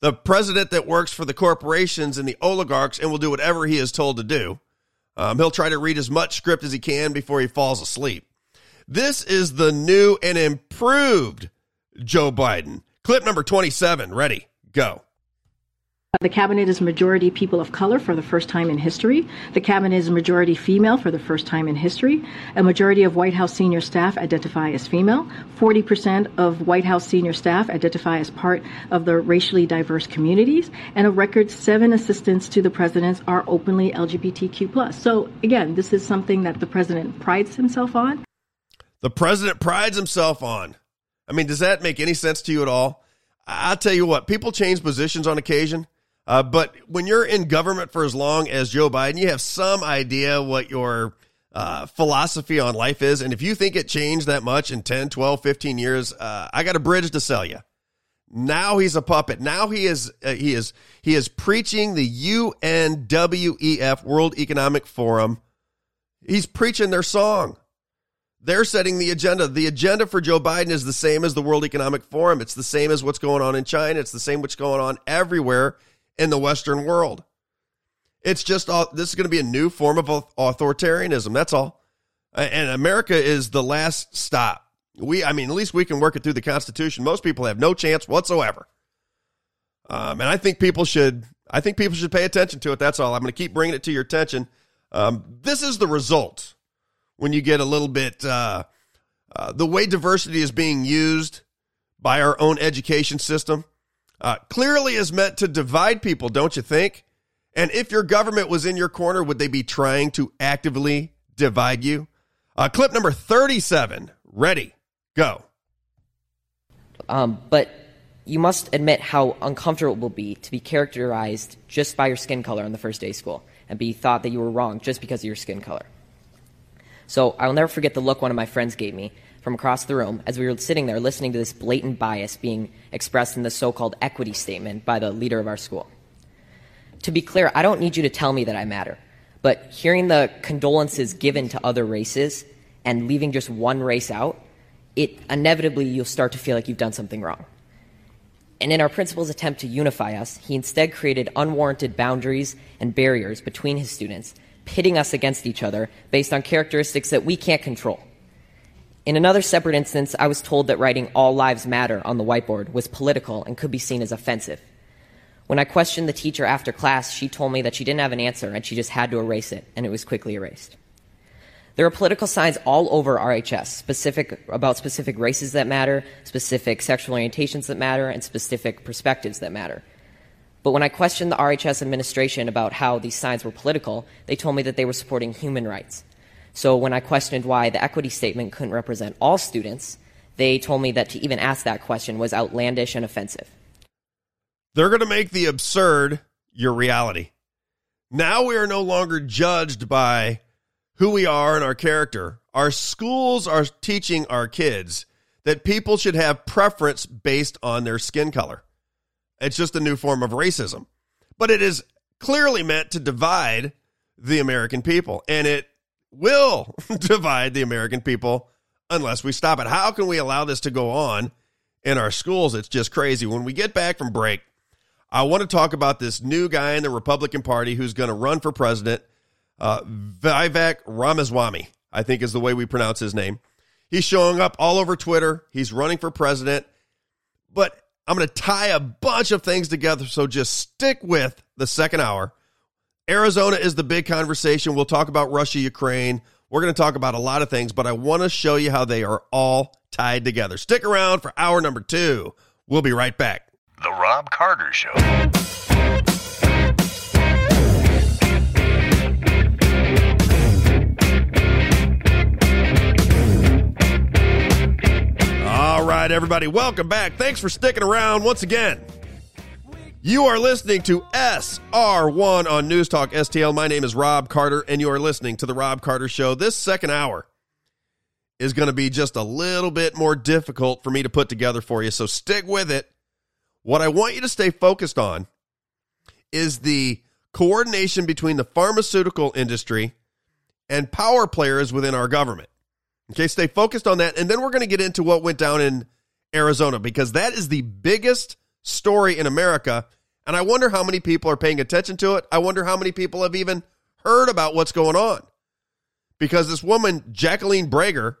the president that works for the corporations and the oligarchs and will do whatever he is told to do. Um, he'll try to read as much script as he can before he falls asleep. This is the new and improved Joe Biden. Clip number 27. Ready? Go. The cabinet is majority people of color for the first time in history. The cabinet is majority female for the first time in history. A majority of White House senior staff identify as female. 40% of White House senior staff identify as part of the racially diverse communities. And a record seven assistants to the president are openly LGBTQ+. So again, this is something that the president prides himself on. The president prides himself on. I mean, does that make any sense to you at all? I'll tell you what, people change positions on occasion. Uh, but when you're in government for as long as Joe Biden, you have some idea what your uh, philosophy on life is. And if you think it changed that much in 10, 12, 15 years, uh, I got a bridge to sell you. Now he's a puppet. Now he is uh, he is he is preaching the UNWEF World Economic Forum. He's preaching their song. They're setting the agenda. The agenda for Joe Biden is the same as the World Economic Forum. It's the same as what's going on in China. It's the same what's going on everywhere in the Western world. It's just this is going to be a new form of authoritarianism. That's all. And America is the last stop. We, I mean, at least we can work it through the Constitution. Most people have no chance whatsoever. Um, and I think people should. I think people should pay attention to it. That's all. I'm going to keep bringing it to your attention. Um, this is the result when you get a little bit uh, uh, the way diversity is being used by our own education system uh, clearly is meant to divide people, don't you think? And if your government was in your corner, would they be trying to actively divide you? Uh, clip number 37. Ready, go. Um, but you must admit how uncomfortable it will be to be characterized just by your skin color on the first day of school and be thought that you were wrong just because of your skin color. So I'll never forget the look one of my friends gave me from across the room as we were sitting there listening to this blatant bias being expressed in the so called equity statement by the leader of our school. To be clear, I don't need you to tell me that I matter, but hearing the condolences given to other races and leaving just one race out, it inevitably you'll start to feel like you've done something wrong. And in our principal's attempt to unify us, he instead created unwarranted boundaries and barriers between his students, pitting us against each other based on characteristics that we can't control. In another separate instance, I was told that writing All Lives Matter on the whiteboard was political and could be seen as offensive. When I questioned the teacher after class, she told me that she didn't have an answer and she just had to erase it, and it was quickly erased. There are political signs all over RHS, specific about specific races that matter, specific sexual orientations that matter, and specific perspectives that matter. But when I questioned the RHS administration about how these signs were political, they told me that they were supporting human rights. So when I questioned why the equity statement couldn't represent all students, they told me that to even ask that question was outlandish and offensive. They're going to make the absurd your reality. Now we are no longer judged by who we are and our character. Our schools are teaching our kids that people should have preference based on their skin color. It's just a new form of racism. But it is clearly meant to divide the American people. And it will divide the American people unless we stop it. How can we allow this to go on in our schools? It's just crazy. When we get back from break, I want to talk about this new guy in the Republican Party who's going to run for president, uh, Vivek Ramaswamy, I think is the way we pronounce his name. He's showing up all over Twitter. He's running for president. But I'm going to tie a bunch of things together. So just stick with the second hour. Arizona is the big conversation. We'll talk about Russia, Ukraine. We're going to talk about a lot of things, but I want to show you how they are all tied together. Stick around for hour number two. We'll be right back. The Robb Carter Show. All right, everybody, welcome back. Thanks for sticking around once again. You are listening to SR1 on News Talk STL. My name is Robb Carter, and you are listening to The Robb Carter Show. This second hour is going to be just a little bit more difficult for me to put together for you, so stick with it. What I want you to stay focused on is the coordination between the pharmaceutical industry and power players within our government. Okay, stay focused on that. And then we're going to get into what went down in Arizona because that is the biggest story in America. And I wonder how many people are paying attention to it. I wonder how many people have even heard about what's going on. Because this woman, Jacqueline Breger,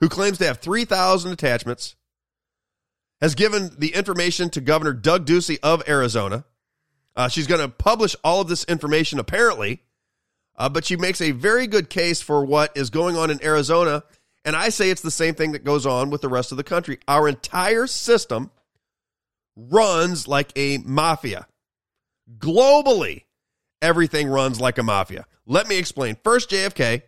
who claims to have 3,000 attachments, has given the information to Governor Doug Ducey of Arizona. Uh, she's going to publish all of this information, apparently. Uh, but she makes a very good case for what is going on in Arizona. And I say it's the same thing that goes on with the rest of the country. Our entire system runs like a mafia. Globally, everything runs like a mafia. Let me explain. First, JFK,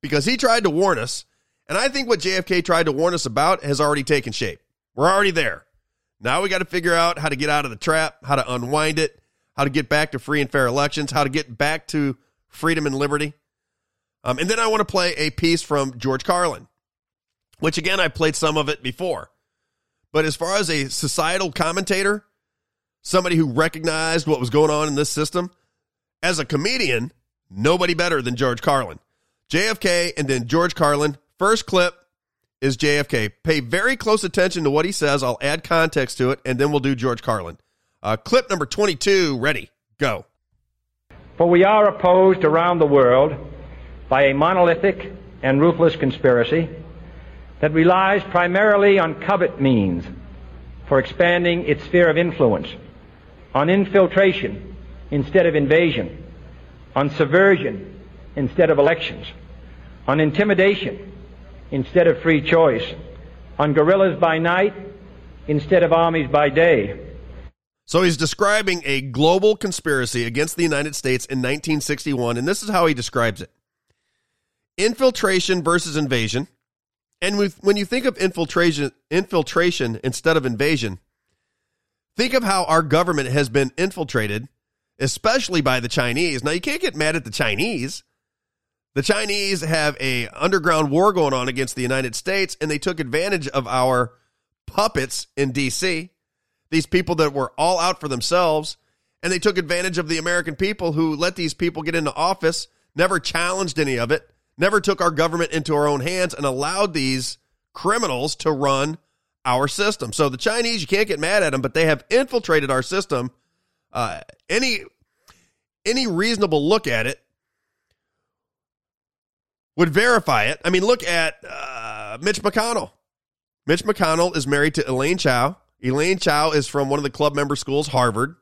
because he tried to warn us. And I think what JFK tried to warn us about has already taken shape. We're already there. Now we got to figure out how to get out of the trap, how to unwind it, how to get back to free and fair elections, how to get back to freedom and liberty. Um, and then I want to play a piece from George Carlin, which again, I played some of it before. But as far as a societal commentator, somebody who recognized what was going on in this system, as a comedian, nobody better than George Carlin. JFK and then George Carlin. First clip is JFK. Pay very close attention to what he says. I'll add context to it, and then we'll do George Carlin. Uh, clip number 22, ready, go. For we are opposed around the world by a monolithic and ruthless conspiracy that relies primarily on covert means for expanding its sphere of influence, on infiltration instead of invasion, on subversion instead of elections, on intimidation instead of free choice, on guerrillas by night instead of armies by day. So he's describing a global conspiracy against the United States in 1961, and this is how he describes it infiltration versus invasion. And with, when you think of infiltration, infiltration instead of invasion, think of how our government has been infiltrated, especially by the Chinese. Now, you can't get mad at the Chinese. The Chinese have a underground war going on against the United States, and they took advantage of our puppets in D.C these people that were all out for themselves, and they took advantage of the American people who let these people get into office, never challenged any of it, never took our government into our own hands, and allowed these criminals to run our system. So the Chinese, you can't get mad at them, but they have infiltrated our system. Uh, any any reasonable look at it would verify it. I mean, look at uh, Mitch McConnell. Mitch McConnell is married to Elaine Chao. Elaine Chao is from one of the club member schools, Harvard.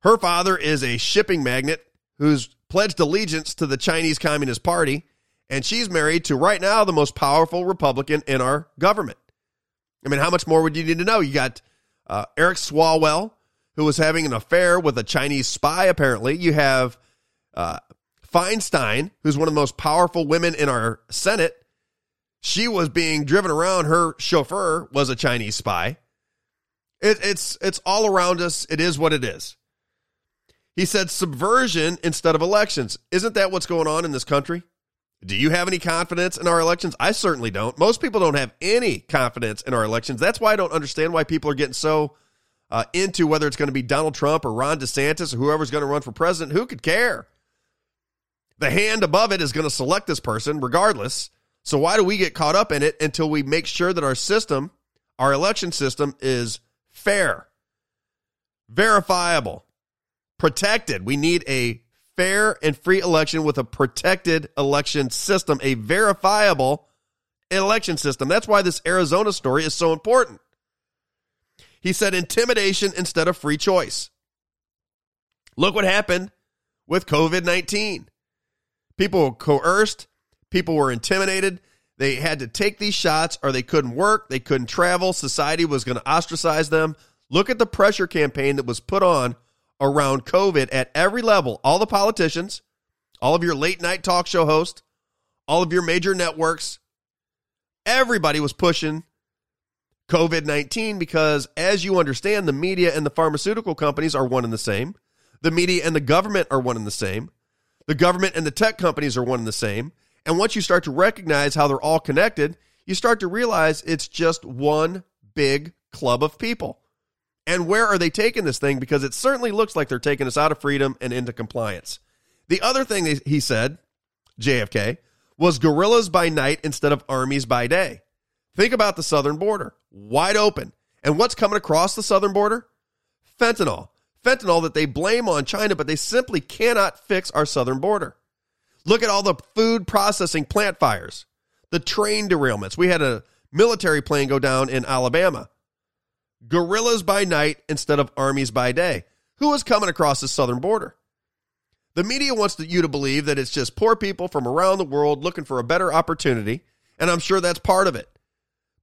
Her father is a shipping magnate who's pledged allegiance to the Chinese Communist Party, and she's married to right now the most powerful Republican in our government. I mean, how much more would you need to know? You got uh, Eric Swalwell, who was having an affair with a Chinese spy, apparently. You have uh, Feinstein, who's one of the most powerful women in our Senate, she was being driven around. Her chauffeur was a Chinese spy. It, it's it's all around us. It is what it is. He said subversion instead of elections. Isn't that what's going on in this country? Do you have any confidence in our elections? I certainly don't. Most people don't have any confidence in our elections. That's why I don't understand why people are getting so uh, into whether it's going to be Donald Trump or Ron DeSantis or whoever's going to run for president. Who could care? The hand above it is going to select this person regardless. So why do we get caught up in it until we make sure that our system, our election system is fair, verifiable, protected. We need a fair and free election with a protected election system, a verifiable election system. That's why this Arizona story is so important. He said intimidation instead of free choice. Look what happened with COVID 19. People were coerced, People were intimidated. They had to take these shots or they couldn't work. They couldn't travel. Society was going to ostracize them. Look at the pressure campaign that was put on around COVID at every level. All the politicians, all of your late night talk show hosts, all of your major networks, everybody was pushing COVID 19 because, as you understand, the media and the pharmaceutical companies are one and the same. The media and the government are one and the same. The government and the tech companies are one and the same. And once you start to recognize how they're all connected, you start to realize it's just one big club of people. And where are they taking this thing? Because it certainly looks like they're taking us out of freedom and into compliance. The other thing he said, JFK, was guerrillas by night instead of armies by day. Think about the southern border, wide open. And what's coming across the southern border? Fentanyl. Fentanyl that they blame on China, but they simply cannot fix our southern border. Look at all the food processing plant fires, the train derailments. We had a military plane go down in Alabama. Guerrillas by night instead of armies by day. Who is coming across the southern border? The media wants you to believe that it's just poor people from around the world looking for a better opportunity, and I'm sure that's part of it.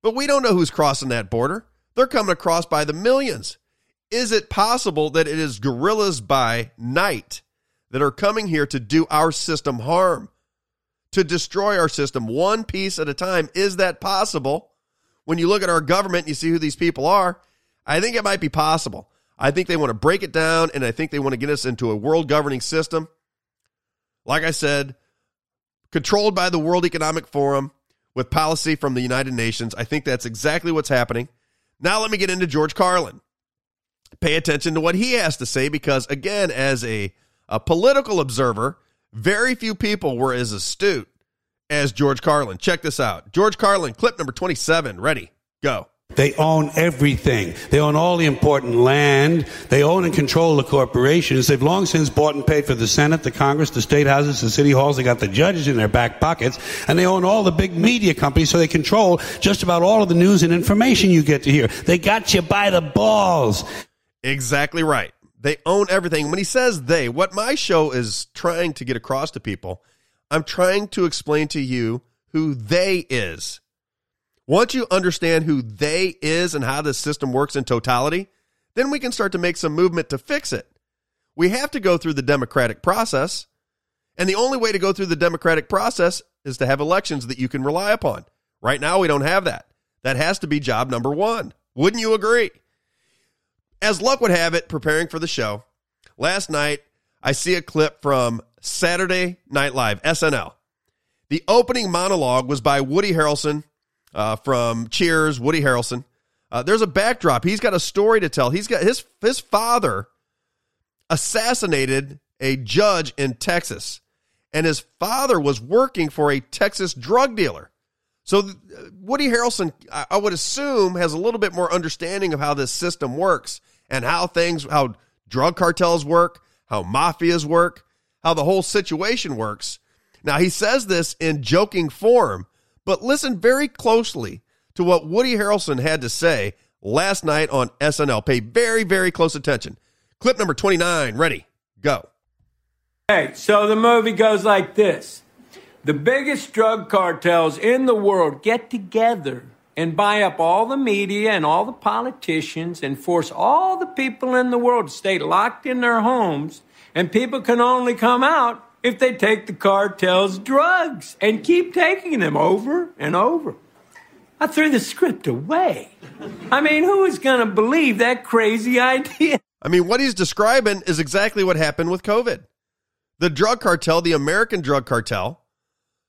But we don't know who's crossing that border. They're coming across by the millions. Is it possible that it is guerrillas by night that are coming here to do our system harm, to destroy our system one piece at a time. Is that possible? When you look at our government you see who these people are, I think it might be possible. I think they want to break it down and I think they want to get us into a world governing system. Like I said, controlled by the World Economic Forum with policy from the United Nations. I think that's exactly what's happening. Now, let me get into George Carlin. Pay attention to what he has to say because, again, as a a political observer, very few people were as astute as George Carlin. Check this out. George Carlin, clip number 27. Ready? Go. They own everything. They own all the important land. They own and control the corporations. They've long since bought and paid for the Senate, the Congress, the state houses, the city halls. They got the judges in their back pockets. And they own all the big media companies, so they control just about all of the news and information you get to hear. They got you by the balls. Exactly right. They own everything. When he says they, what my show is trying to get across to people, I'm trying to explain to you who they is. Once you understand who they is and how this system works in totality, then we can start to make some movement to fix it. We have to go through the democratic process. And the only way to go through the democratic process is to have elections that you can rely upon. Right now, we don't have that. That has to be job number one. Wouldn't you agree? As luck would have it, preparing for the show, last night I see a clip from Saturday Night Live, SNL. The opening monologue was by Woody Harrelson uh, from Cheers, Woody Harrelson. Uh, there's a backdrop. He's got a story to tell. He's got his his father assassinated a judge in Texas, and his father was working for a Texas drug dealer. So Woody Harrelson, I, I would assume, has a little bit more understanding of how this system works and how things, how drug cartels work, how mafias work, how the whole situation works. Now he says this in joking form, but listen very closely to what Woody Harrelson had to say last night on SNL. Pay very, very close attention. Clip number 29, ready, go. Hey, so the movie goes like this The biggest drug cartels in the world get together and buy up all the media and all the politicians and force all the people in the world to stay locked in their homes, and people can only come out if they take the cartel's drugs and keep taking them over and over. I threw the script away. I mean, who is going to believe that crazy idea? I mean, what he's describing is exactly what happened with COVID. The drug cartel, the American drug cartel,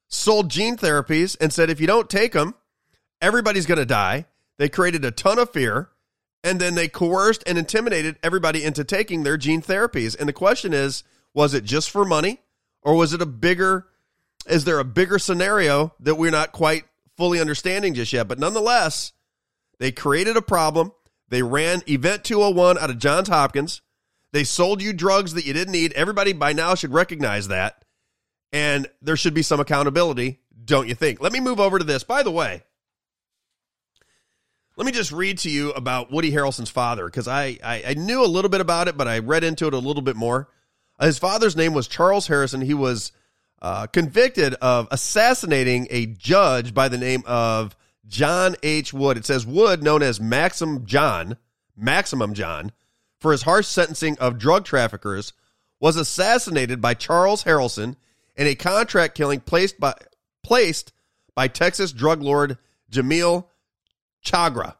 sold gene therapies and said if you don't take them, everybody's going to die. They created a ton of fear and then they coerced and intimidated everybody into taking their gene therapies. And the question is, was it just for money or was it a bigger is there a bigger scenario that we're not quite fully understanding just yet? But nonetheless, they created a problem. They ran Event 201 out of Johns Hopkins. They sold you drugs that you didn't need. Everybody by now should recognize that. And there should be some accountability, don't you think? Let me move over to this. By the way, let me just read to you about Woody Harrelson's father because I, I, I, knew a little bit about it, but I read into it a little bit more. His father's name was Charles Harrelson. He was uh, convicted of assassinating a judge by the name of John H. Wood. It says Wood, known as Maxim John, Maximum John, for his harsh sentencing of drug traffickers, was assassinated by Charles Harrelson in a contract killing placed by placed by Texas drug lord Jamiel Chagra,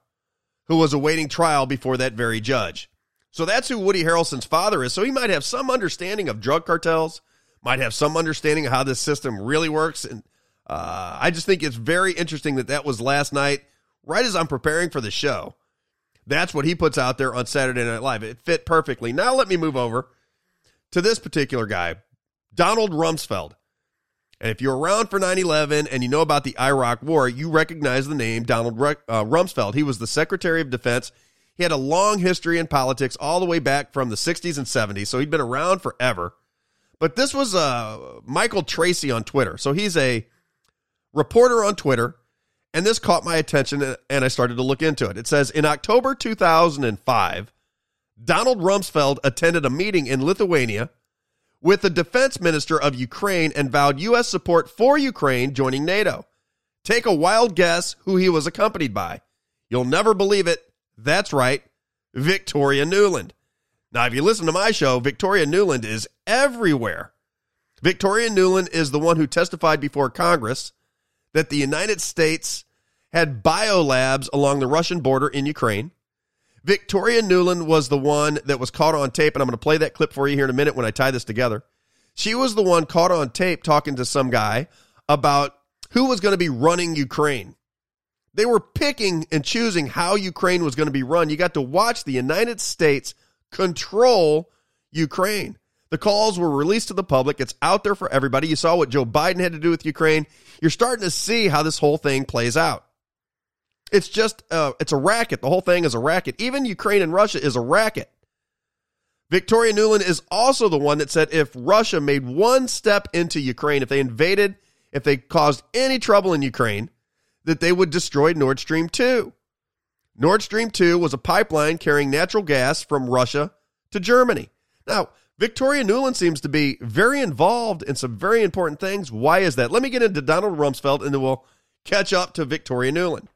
who was awaiting trial before that very judge. So that's who Woody Harrelson's father is. So he might have some understanding of drug cartels, might have some understanding of how this system really works. And uh, I just think it's very interesting that that was last night, right as I'm preparing for the show. That's what he puts out there on Saturday Night Live. It fit perfectly. Now let me move over to this particular guy, Donald Rumsfeld. And if you're around for 9 11 and you know about the Iraq War, you recognize the name Donald uh, Rumsfeld. He was the Secretary of Defense. He had a long history in politics all the way back from the 60s and 70s, so he'd been around forever. But this was uh, Michael Tracey on Twitter. So he's a reporter on Twitter, and this caught my attention, and I started to look into it. It says In October 2005, Donald Rumsfeld attended a meeting in Lithuania with the defense minister of Ukraine and vowed U.S. support for Ukraine joining NATO. Take a wild guess who he was accompanied by. You'll never believe it. That's right, Victoria Nuland. Now, if you listen to my show, Victoria Nuland is everywhere. Victoria Nuland is the one who testified before Congress that the United States had biolabs along the Russian border in Ukraine. Victoria Nuland was the one that was caught on tape, and I'm going to play that clip for you here in a minute when I tie this together. She was the one caught on tape talking to some guy about who was going to be running Ukraine. They were picking and choosing how Ukraine was going to be run. You got to watch the United States control Ukraine. The calls were released to the public. It's out there for everybody. You saw what Joe Biden had to do with Ukraine. You're starting to see how this whole thing plays out. It's just uh, it's a racket. The whole thing is a racket. Even Ukraine and Russia is a racket. Victoria Nuland is also the one that said if Russia made one step into Ukraine, if they invaded, if they caused any trouble in Ukraine, that they would destroy Nord Stream 2. Nord Stream 2 was a pipeline carrying natural gas from Russia to Germany. Now, Victoria Nuland seems to be very involved in some very important things. Why is that? Let me get into Donald Rumsfeld and then we'll catch up to Victoria Nuland.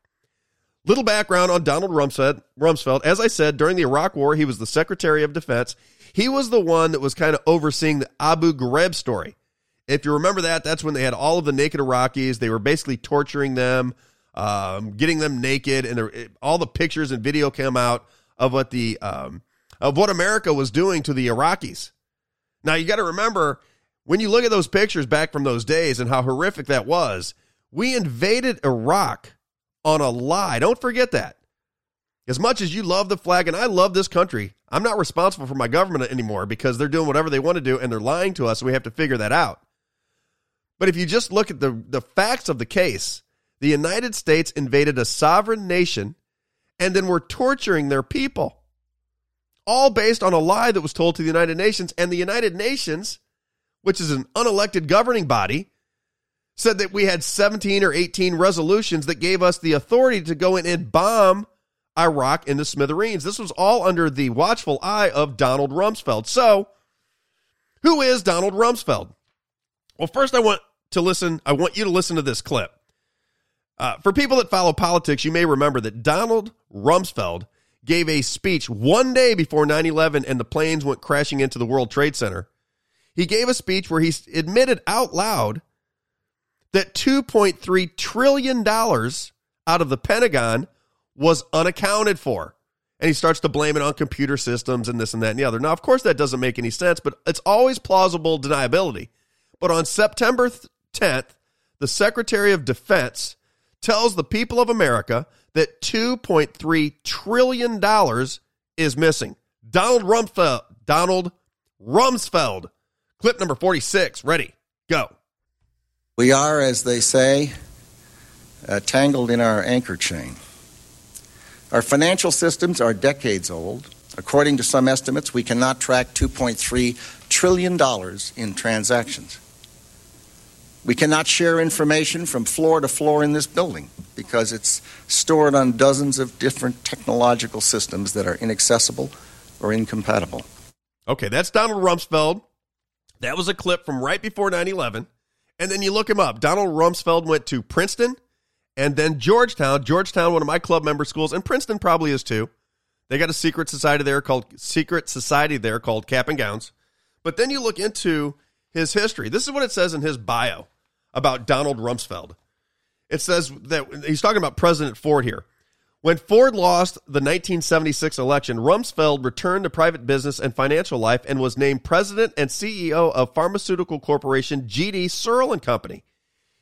Little background on Donald Rumsfeld. Rumsfeld. As I said, during the Iraq War, he was the Secretary of Defense. He was the one that was kind of overseeing the Abu Ghraib story. If you remember that, that's when they had all of the naked Iraqis. They were basically torturing them, um, getting them naked, and there, all the pictures and video came out of what the um, of what America was doing to the Iraqis. Now you got to remember when you look at those pictures back from those days and how horrific that was. We invaded Iraq on a lie. Don't forget that. As much as you love the flag and I love this country, I'm not responsible for my government anymore because they're doing whatever they want to do and they're lying to us. And we have to figure that out. But if you just look at the, the facts of the case, the United States invaded a sovereign nation and then were torturing their people. All based on a lie that was told to the United Nations. And the United Nations, which is an unelected governing body, said that we had 17 or 18 resolutions that gave us the authority to go in and bomb Iraq into smithereens. This was all under the watchful eye of Donald Rumsfeld. So, who is Donald Rumsfeld? Well, first, I want to listen. I want you to listen to this clip. Uh, for people that follow politics, you may remember that Donald Rumsfeld gave a speech one day before 9 11 and the planes went crashing into the World Trade Center. He gave a speech where he admitted out loud that $2.3 trillion out of the Pentagon was unaccounted for. And he starts to blame it on computer systems and this and that and the other. Now, of course, that doesn't make any sense, but it's always plausible deniability. But on September 10th, the Secretary of Defense tells the people of America that $2.3 trillion is missing. Donald Rumsfeld, Donald Rumsfeld, clip number 46, ready, go. We are, as they say, uh, tangled in our anchor chain. Our financial systems are decades old. According to some estimates, we cannot track $2.3 trillion in transactions. We cannot share information from floor to floor in this building because it's stored on dozens of different technological systems that are inaccessible or incompatible. Okay, that's Donald Rumsfeld. That was a clip from right before 9 11. And then you look him up. Donald Rumsfeld went to Princeton and then Georgetown. Georgetown, one of my club member schools, and Princeton probably is too. They got a secret society there called secret society there called Cap and Gowns. But then you look into his history. This is what it says in his bio about Donald Rumsfeld. It says that he's talking about President Ford here. When Ford lost the 1976 election, Rumsfeld returned to private business and financial life and was named president and CEO of pharmaceutical corporation GD Searle and Company.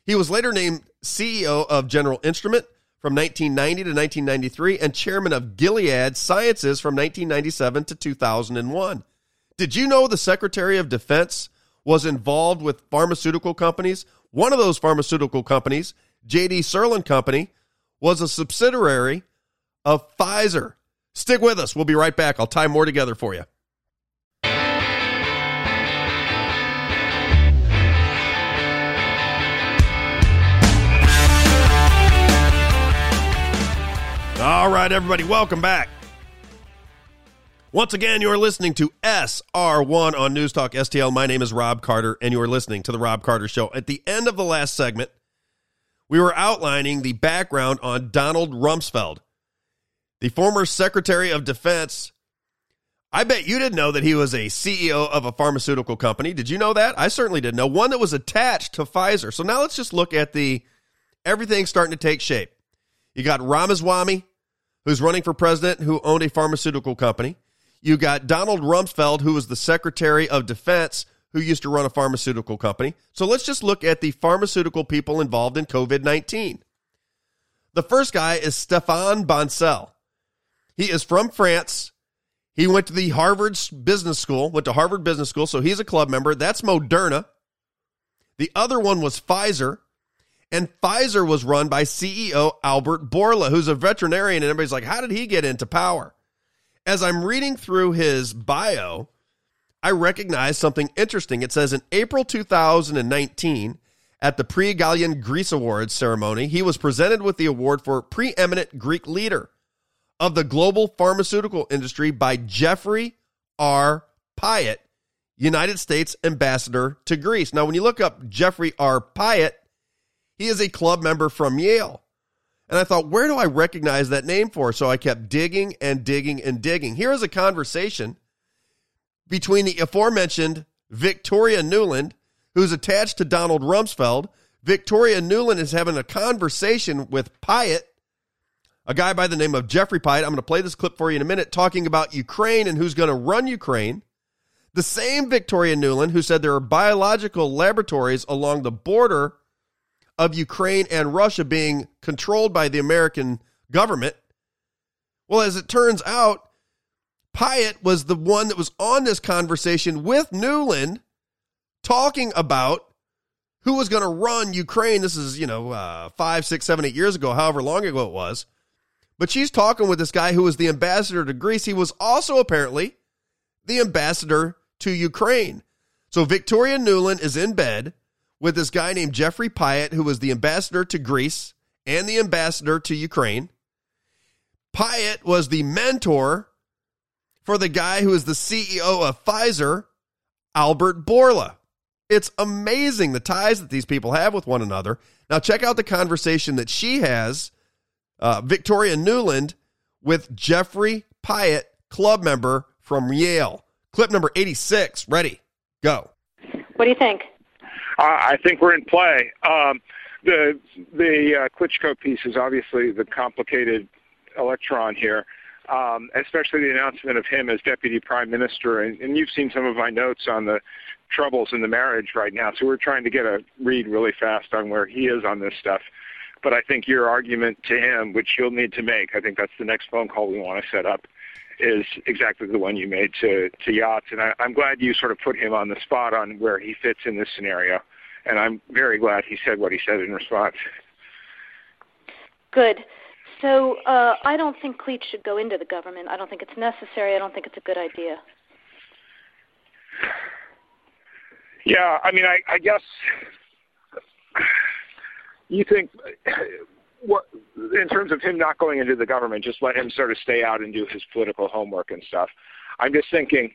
He was later named CEO of General Instrument from 1990 to 1993 and chairman of Gilead Sciences from 1997 to 2001. Did you know the Secretary of Defense was involved with pharmaceutical companies? One of those pharmaceutical companies, JD Searle and Company, was a subsidiary of Pfizer. Stick with us. We'll be right back. I'll tie more together for you. All right, everybody, welcome back. Once again, you're listening to SR1 on News Talk STL. My name is Robb Carter, and you're listening to The Robb Carter Show. At the end of the last segment, we were outlining the background on Donald Rumsfeld the former Secretary of Defense. I bet you didn't know that he was a CEO of a pharmaceutical company. Did you know that? I certainly didn't know. One that was attached to Pfizer. So now let's just look at the everything starting to take shape. You got Ramaswamy, who's running for president, who owned a pharmaceutical company. You got Donald Rumsfeld, who was the Secretary of Defense, who used to run a pharmaceutical company. So let's just look at the pharmaceutical people involved in COVID 19. The first guy is Stéphane Bancel. He is from France. He went to the Harvard Business School, went to Harvard Business School, so he's a club member. That's Moderna. The other one was Pfizer. And Pfizer was run by CEO Albert Bourla, who's a veterinarian. And everybody's like, how did he get into power? As I'm reading through his bio, I recognize something interesting. It says in April 2019, at the Prix Galien Greece Awards ceremony, he was presented with the award for Preeminent Greek Leader of the global pharmaceutical industry by Jeffrey R. Pyatt, United States ambassador to Greece. Now, when you look up Jeffrey R. Pyatt, he is a club member from Yale. And I thought, where do I recognize that name for? So I kept digging and digging and digging. Here is a conversation between the aforementioned Victoria Nuland, who's attached to Donald Rumsfeld. Victoria Nuland is having a conversation with Pyatt, a guy by the name of Jeffrey Pyatt. I'm going to play this clip for you in a minute, talking about Ukraine and who's going to run Ukraine. The same Victoria Nuland who said there are biological laboratories along the border of Ukraine and Russia being controlled by the American government. Well, as it turns out, Pyatt was the one that was on this conversation with Nuland talking about who was going to run Ukraine. This is, you know, uh, five, six, seven, eight years ago, however long ago it was. But she's talking with this guy who was the ambassador to Greece. He was also apparently the ambassador to Ukraine. So Victoria Nuland is in bed with this guy named Jeffrey Pyatt, who was the ambassador to Greece and the ambassador to Ukraine. Pyatt was the mentor for the guy who is the CEO of Pfizer, Albert Bourla. It's amazing the ties that these people have with one another. Now, check out the conversation that she has, uh, Victoria Nuland, with Jeffrey Pyatt, club member from Yale. Clip number 86. Ready? Go. What do you think? Uh, I think we're in play. Um, the the uh, Klitschko piece is obviously the complicated electron here, um, especially the announcement of him as deputy prime minister. And, and you've seen some of my notes on the troubles in the marriage right now, so we're trying to get a read really fast on where he is on this stuff. But I think your argument to him, which you'll need to make, I think that's the next phone call we want to set up, is exactly the one you made to to Yats, and I, I'm glad you sort of put him on the spot on where he fits in this scenario, and I'm very glad he said what he said in response. Good. So uh, I don't think Klitsch should go into the government. I don't think it's necessary. I don't think it's a good idea. Yeah, I mean, I, I guess you think what in terms of him not going into the government, just let him sort of stay out and do his political homework and stuff. I'm just thinking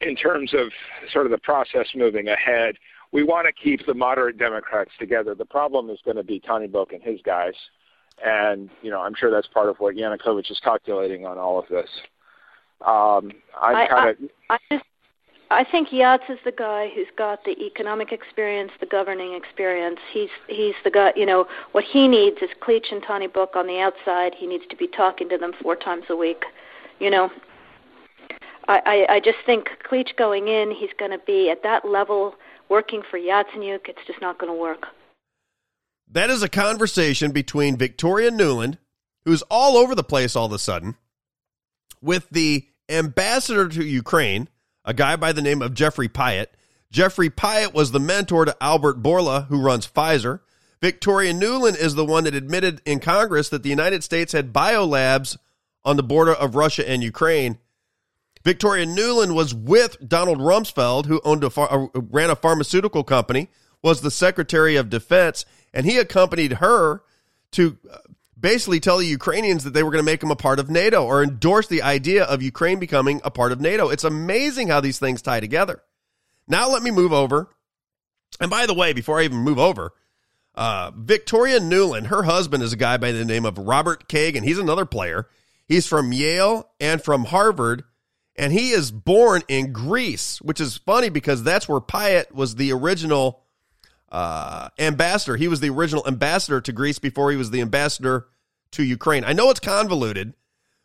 in terms of sort of the process moving ahead, we want to keep the moderate Democrats together. The problem is going to be Tyahnybok and his guys. And, you know, I'm sure that's part of what Yanukovych is calculating on all of this. Um, I'm kind of. I, I just I think Yats is the guy who's got the economic experience, the governing experience. He's he's the guy. You know what he needs is Klitsch and Tyahnybok on the outside. He needs to be talking to them four times a week. You know, I I, I just think Klitsch going in, he's going to be at that level working for Yatsenyuk. It's just not going to work. That is a conversation between Victoria Nuland, who's all over the place all of a sudden, with the ambassador to Ukraine a guy by the name of Jeffrey Pyatt. Jeffrey Pyatt was the mentor to Albert Bourla, who runs Pfizer. Victoria Nuland is the one that admitted in Congress that the United States had biolabs on the border of Russia and Ukraine. Victoria Nuland was with Donald Rumsfeld, who owned a uh, ran a pharmaceutical company, was the Secretary of Defense, and he accompanied her to uh, basically tell the Ukrainians that they were going to make them a part of NATO or endorse the idea of Ukraine becoming a part of NATO. It's amazing how these things tie together. Now let me move over. And by the way, before I even move over, uh, Victoria Nuland, her husband is a guy by the name of Robert Kagan. He's another player. He's from Yale and from Harvard, and he is born in Greece, which is funny because that's where Pyatt was the original uh, ambassador. He was the original ambassador to Greece before he was the ambassador to Ukraine. I know it's convoluted,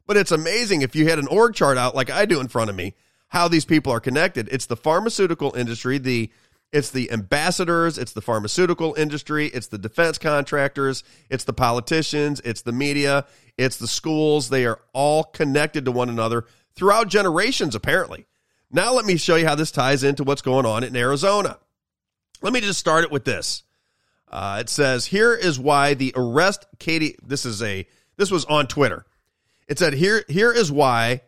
but it's amazing if you had an org chart out like I do in front of me, how these people are connected. It's the pharmaceutical industry, the it's the ambassadors, it's the pharmaceutical industry, it's the defense contractors, it's the politicians, it's the media, it's the schools. They are all connected to one another throughout generations, apparently. Now, let me show you how this ties into what's going on in Arizona. Let me just start it with this. Uh, it says here is why the arrest Katie. This is a this was on Twitter. It said here here is why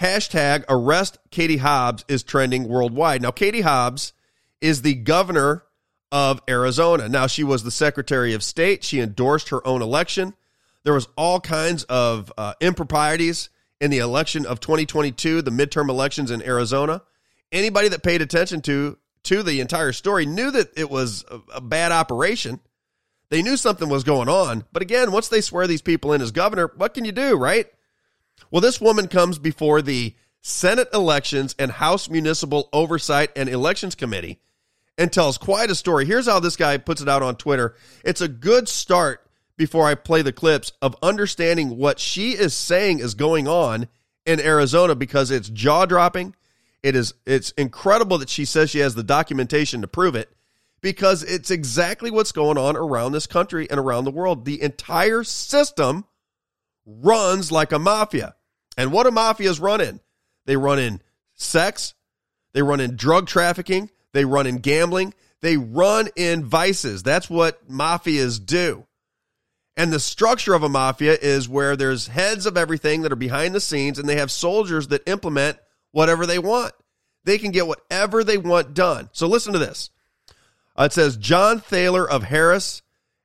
hashtag arrest Katie Hobbs is trending worldwide. Now Katie Hobbs is the governor of Arizona. Now she was the Secretary of State. She endorsed her own election. There was all kinds of uh, improprieties in the election of 2022, the midterm elections in Arizona. anybody that paid attention to to the entire story knew that it was a, a bad operation. They knew something was going on. But again, once they swear these people in as governor, what can you do, right? Well, this woman comes before the Senate Elections and House Municipal Oversight and Elections Committee and tells quite a story. Here's how this guy puts it out on Twitter. It's a good start before I play the clips of understanding what she is saying is going on in Arizona because it's jaw dropping. It is it's incredible that she says she has the documentation to prove it because it's exactly what's going on around this country and around the world. The entire system runs like a mafia. And what a mafias run in? They run in sex, they run in drug trafficking, they run in gambling, they run in vices. That's what mafias do. And the structure of a mafia is where there's heads of everything that are behind the scenes and they have soldiers that implement whatever they want. They can get whatever they want done. So listen to this. Uh, it says John Thaler of Harris